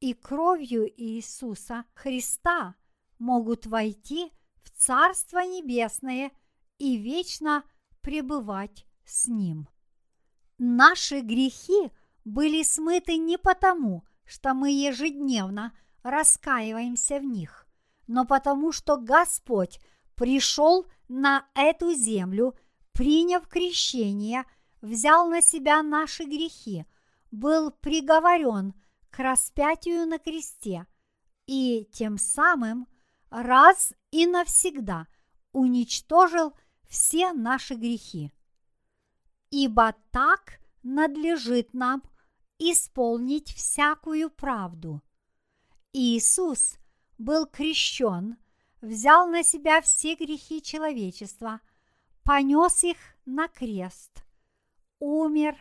и кровью Иисуса Христа могут войти в Царство Небесное и вечно пребывать с Ним. Наши грехи были смыты не потому, что мы ежедневно раскаиваемся в них, но потому, что Господь пришел на эту землю, приняв крещение, взял на себя наши грехи, был приговорен к распятию на кресте и тем самым раз и навсегда уничтожил все наши грехи. Ибо так надлежит нам исполнить всякую правду. Иисус был крещен, взял на себя все грехи человечества, понес их на крест, умер,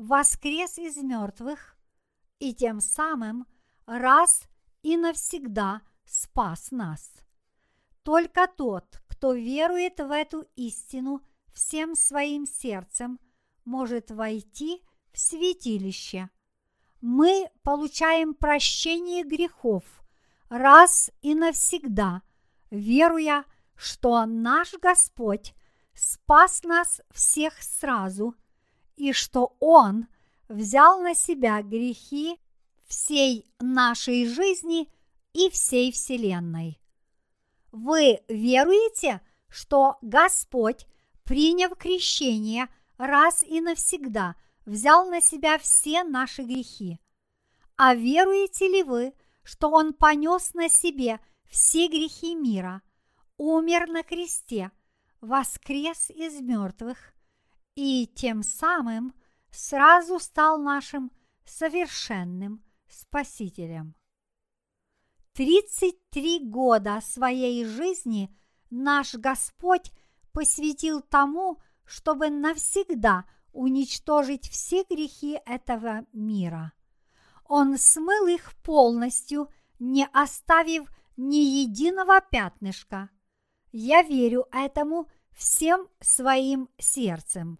воскрес из мертвых и тем самым раз и навсегда спас нас. Только тот, кто верует в эту истину всем своим сердцем, может войти в святилище. Мы получаем прощение грехов раз и навсегда, веруя, что наш Господь спас нас всех сразу и что Он взял на себя грехи всей нашей жизни и всей Вселенной. Вы веруете, что Господь, приняв крещение, раз и навсегда взял на себя все наши грехи? А веруете ли вы, что Он понес на себе все грехи мира, умер на кресте, воскрес из мертвых и тем самым сразу стал нашим совершенным Спасителем. 33 года своей жизни наш Господь посвятил тому, чтобы навсегда уничтожить все грехи этого мира. Он смыл их полностью, не оставив ни единого пятнышка. Я верю этому всем своим сердцем.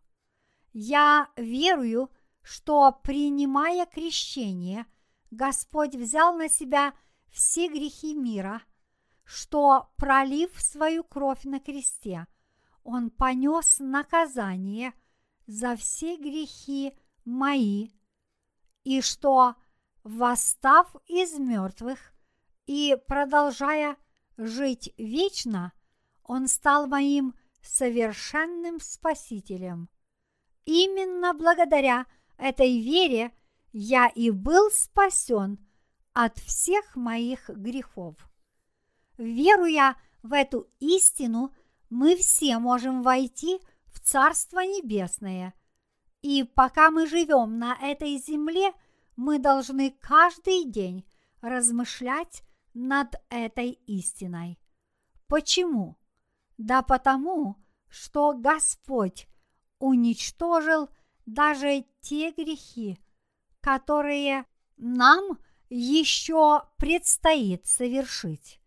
Я верую, что принимая крещение, Господь взял на себя – все грехи мира, что, пролив свою кровь на кресте, Он понес наказание за все грехи мои, и что, восстав из мертвых и продолжая жить вечно, Он стал моим совершенным Спасителем. Именно благодаря этой вере я и был спасен – от всех моих грехов. Веруя в эту истину, мы все можем войти в Царство Небесное. И пока мы живем на этой земле, мы должны каждый день размышлять над этой истиной. Почему? Да потому, что Господь уничтожил даже те грехи, которые нам – еще предстоит совершить.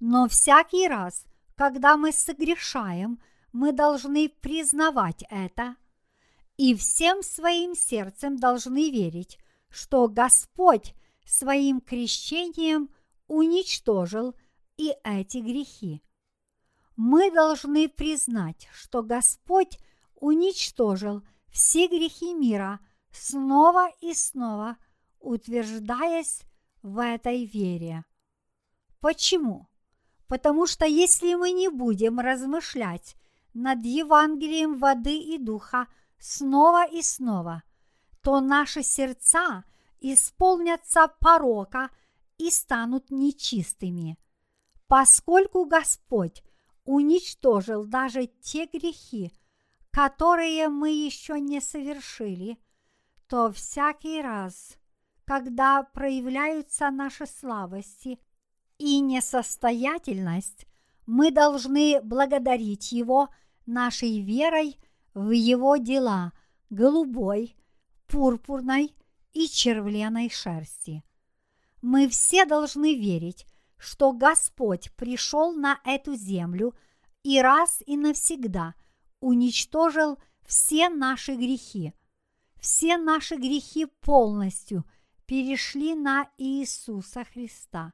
Но всякий раз, когда мы согрешаем, мы должны признавать это и всем своим сердцем должны верить, что Господь своим крещением уничтожил и эти грехи. Мы должны признать, что Господь уничтожил все грехи мира снова и снова – утверждаясь в этой вере. Почему? Потому что если мы не будем размышлять над Евангелием воды и духа снова и снова, то наши сердца исполнятся порока и станут нечистыми. Поскольку Господь уничтожил даже те грехи, которые мы еще не совершили, то всякий раз, когда проявляются наши слабости и несостоятельность, мы должны благодарить Его нашей верой в Его дела голубой, пурпурной и червленой шерсти. Мы все должны верить, что Господь пришел на эту землю и раз и навсегда уничтожил все наши грехи. Все наши грехи полностью – перешли на Иисуса Христа,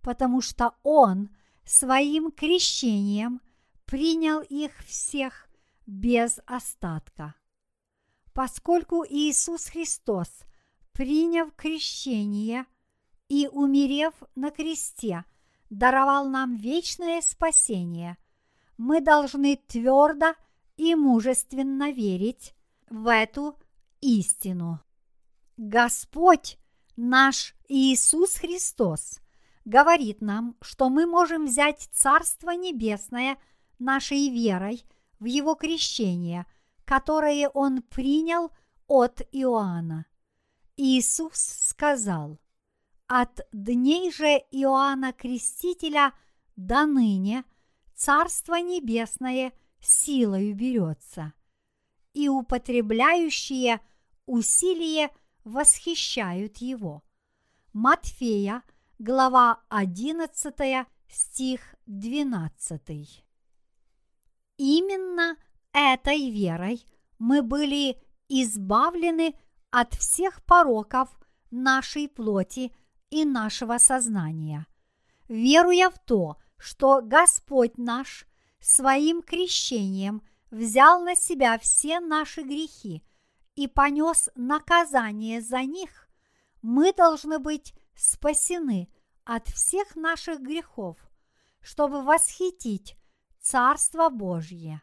потому что Он своим крещением принял их всех без остатка. Поскольку Иисус Христос, приняв крещение и умерев на кресте, даровал нам вечное спасение, мы должны твердо и мужественно верить в эту истину. Господь Наш Иисус Христос говорит нам, что мы можем взять Царство Небесное нашей верой в Его крещение, которое Он принял от Иоанна. Иисус сказал, «От дней же Иоанна Крестителя до ныне Царство Небесное силою берется, и употребляющие усилие восхищают его. Матфея, глава 11, стих 12. Именно этой верой мы были избавлены от всех пороков нашей плоти и нашего сознания, веруя в то, что Господь наш своим крещением взял на себя все наши грехи и понес наказание за них, мы должны быть спасены от всех наших грехов, чтобы восхитить Царство Божье.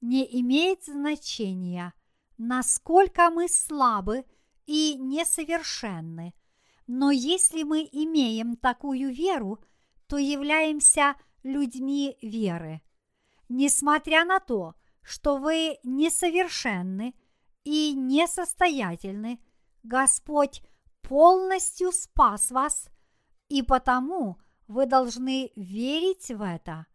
Не имеет значения, насколько мы слабы и несовершенны, но если мы имеем такую веру, то являемся людьми веры. Несмотря на то, что вы несовершенны и несостоятельны, Господь полностью спас вас, и потому вы должны верить в это.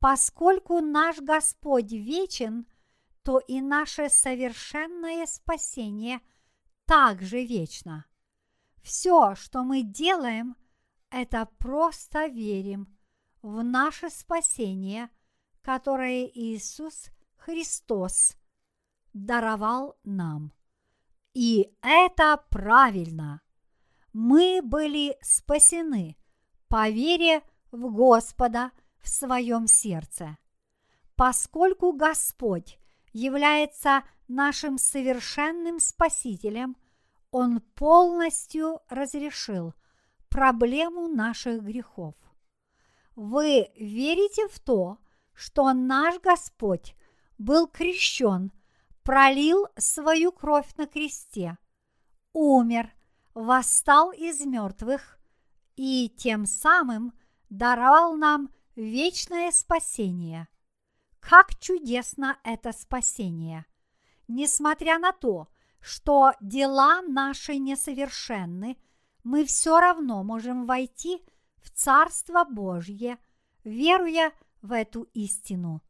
Поскольку наш Господь вечен, то и наше совершенное спасение также вечно. Все, что мы делаем, это просто верим в наше спасение, которое Иисус Христос даровал нам. И это правильно. Мы были спасены по вере в Господа в своем сердце. Поскольку Господь является нашим совершенным Спасителем, Он полностью разрешил проблему наших грехов. Вы верите в то, что наш Господь был крещен, пролил свою кровь на кресте, умер, восстал из мертвых и тем самым даровал нам вечное спасение. Как чудесно это спасение! Несмотря на то, что дела наши несовершенны, мы все равно можем войти в Царство Божье, веруя в эту истину.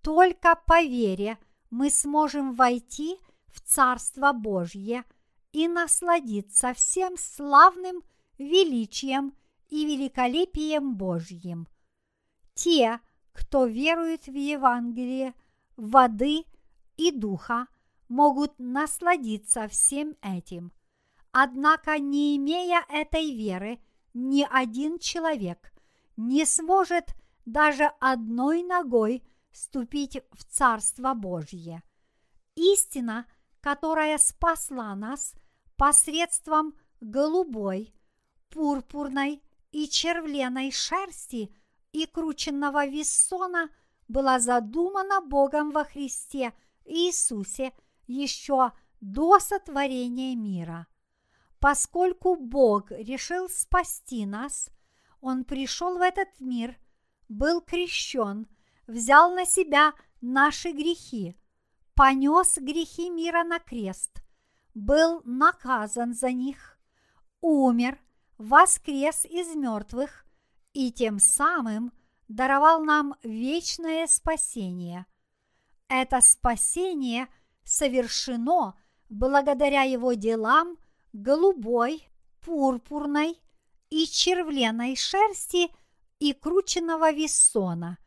Только по вере мы сможем войти в Царство Божье и насладиться всем славным величием и великолепием Божьим. Те, кто верует в Евангелие воды и духа, могут насладиться всем этим. Однако, не имея этой веры, ни один человек не сможет даже одной ногой ступить в Царство Божье. Истина, которая спасла нас посредством голубой, пурпурной и червленой шерсти – и крученного вессона была задумана Богом во Христе Иисусе еще до сотворения мира. Поскольку Бог решил спасти нас, Он пришел в этот мир, был крещен, взял на себя наши грехи, понес грехи мира на крест, был наказан за них, умер, воскрес из мертвых и тем самым даровал нам вечное спасение. Это спасение совершено благодаря его делам голубой, пурпурной и червленой шерсти и крученного вессона,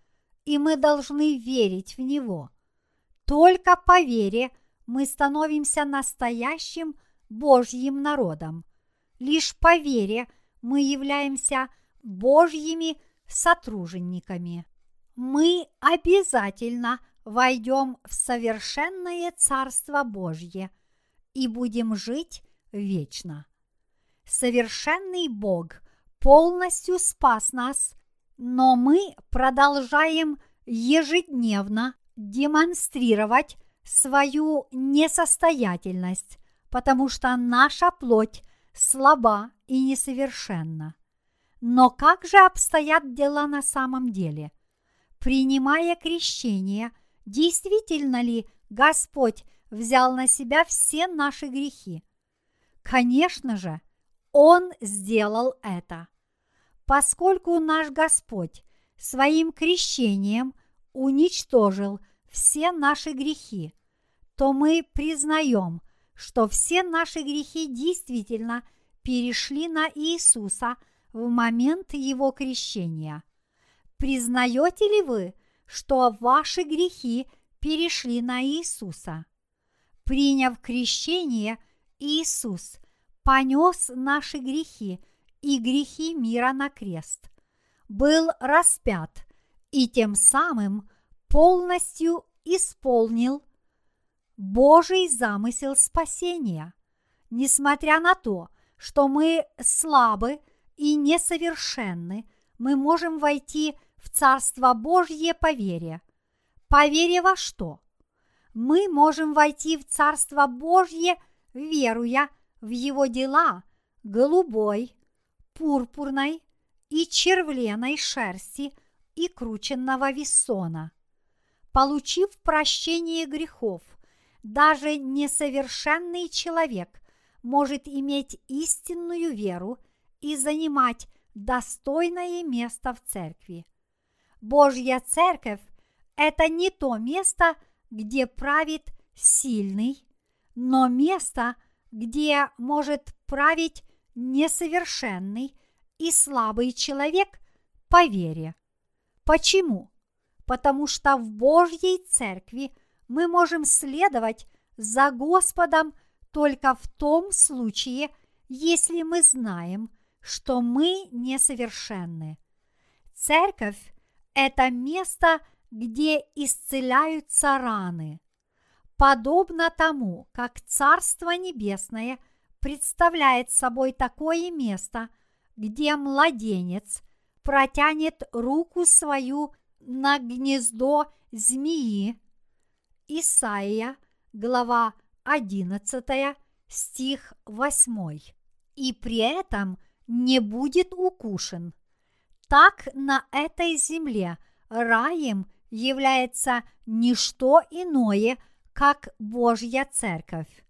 и мы должны верить в него. Только по вере мы становимся настоящим Божьим народом. Лишь по вере мы являемся – Божьими сотружениками. Мы обязательно войдем в совершенное Царство Божье и будем жить вечно. Совершенный Бог полностью спас нас, но мы продолжаем ежедневно демонстрировать свою несостоятельность, потому что наша плоть слаба и несовершенна. Но как же обстоят дела на самом деле? Принимая крещение, действительно ли Господь взял на себя все наши грехи? Конечно же, Он сделал это. поскольку наш Господь своим крещением уничтожил все наши грехи, то мы признаем, что все наши грехи действительно перешли на Иисуса в момент Его крещения. Признаете ли вы, что ваши грехи перешли на Иисуса? Приняв крещение, Иисус понес наши грехи и грехи мира на крест, был распят и тем самым полностью исполнил Божий замысел спасения. Несмотря на то, что мы слабы и несовершенны, мы можем войти в Царство Божье по вере. По вере во что? Мы можем войти в Царство Божье, веруя в Его дела голубой, пурпурной и червленой шерсти и крученного вессона. Получив прощение грехов, даже несовершенный человек может иметь истинную веру и занимать достойное место в церкви. Божья церковь – это не то место, где правит сильный, но место, где может править несовершенный и слабый человек по вере. Почему? Потому что в Божьей церкви мы можем следовать за Господом только в том случае, если мы знаем, что мы несовершенны. Церковь это место, где исцеляются раны. Подобно тому, как Царство Небесное представляет собой такое место, где младенец протянет руку свою на гнездо змеи. Исаия, глава 11, стих 8. И при этом не будет укушен – так на этой земле раем является не что иное, как Божья Церковь.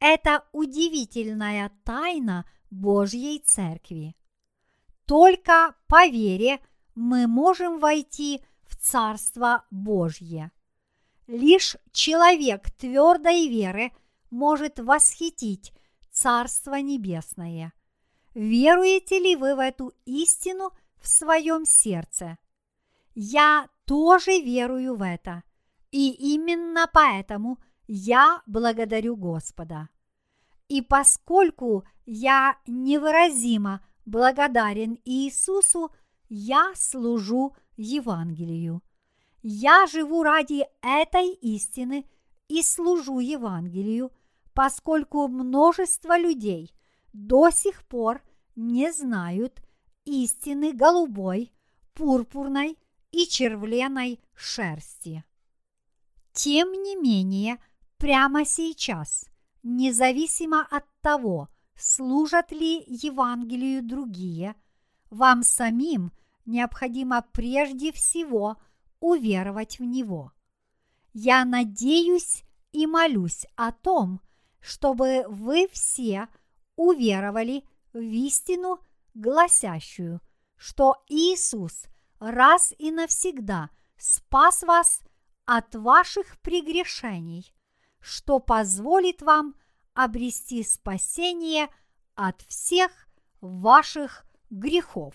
Это удивительная тайна Божьей Церкви. Только по вере мы можем войти в Царство Божье. Лишь человек твердой веры может восхитить Царство Небесное. Веруете ли вы в эту истину – в своем сердце. Я тоже верую в это, и именно поэтому я благодарю Господа. И поскольку я невыразимо благодарен Иисусу, я служу Евангелию. Я живу ради этой истины и служу Евангелию, поскольку множество людей до сих пор не знают истины голубой, пурпурной и червленой шерсти. Тем не менее, прямо сейчас, независимо от того, служат ли Евангелию другие, вам самим необходимо прежде всего уверовать в него. Я надеюсь и молюсь о том, чтобы вы все уверовали в истину гласящую, что Иисус раз и навсегда спас вас от ваших прегрешений, что позволит вам обрести спасение от всех ваших грехов.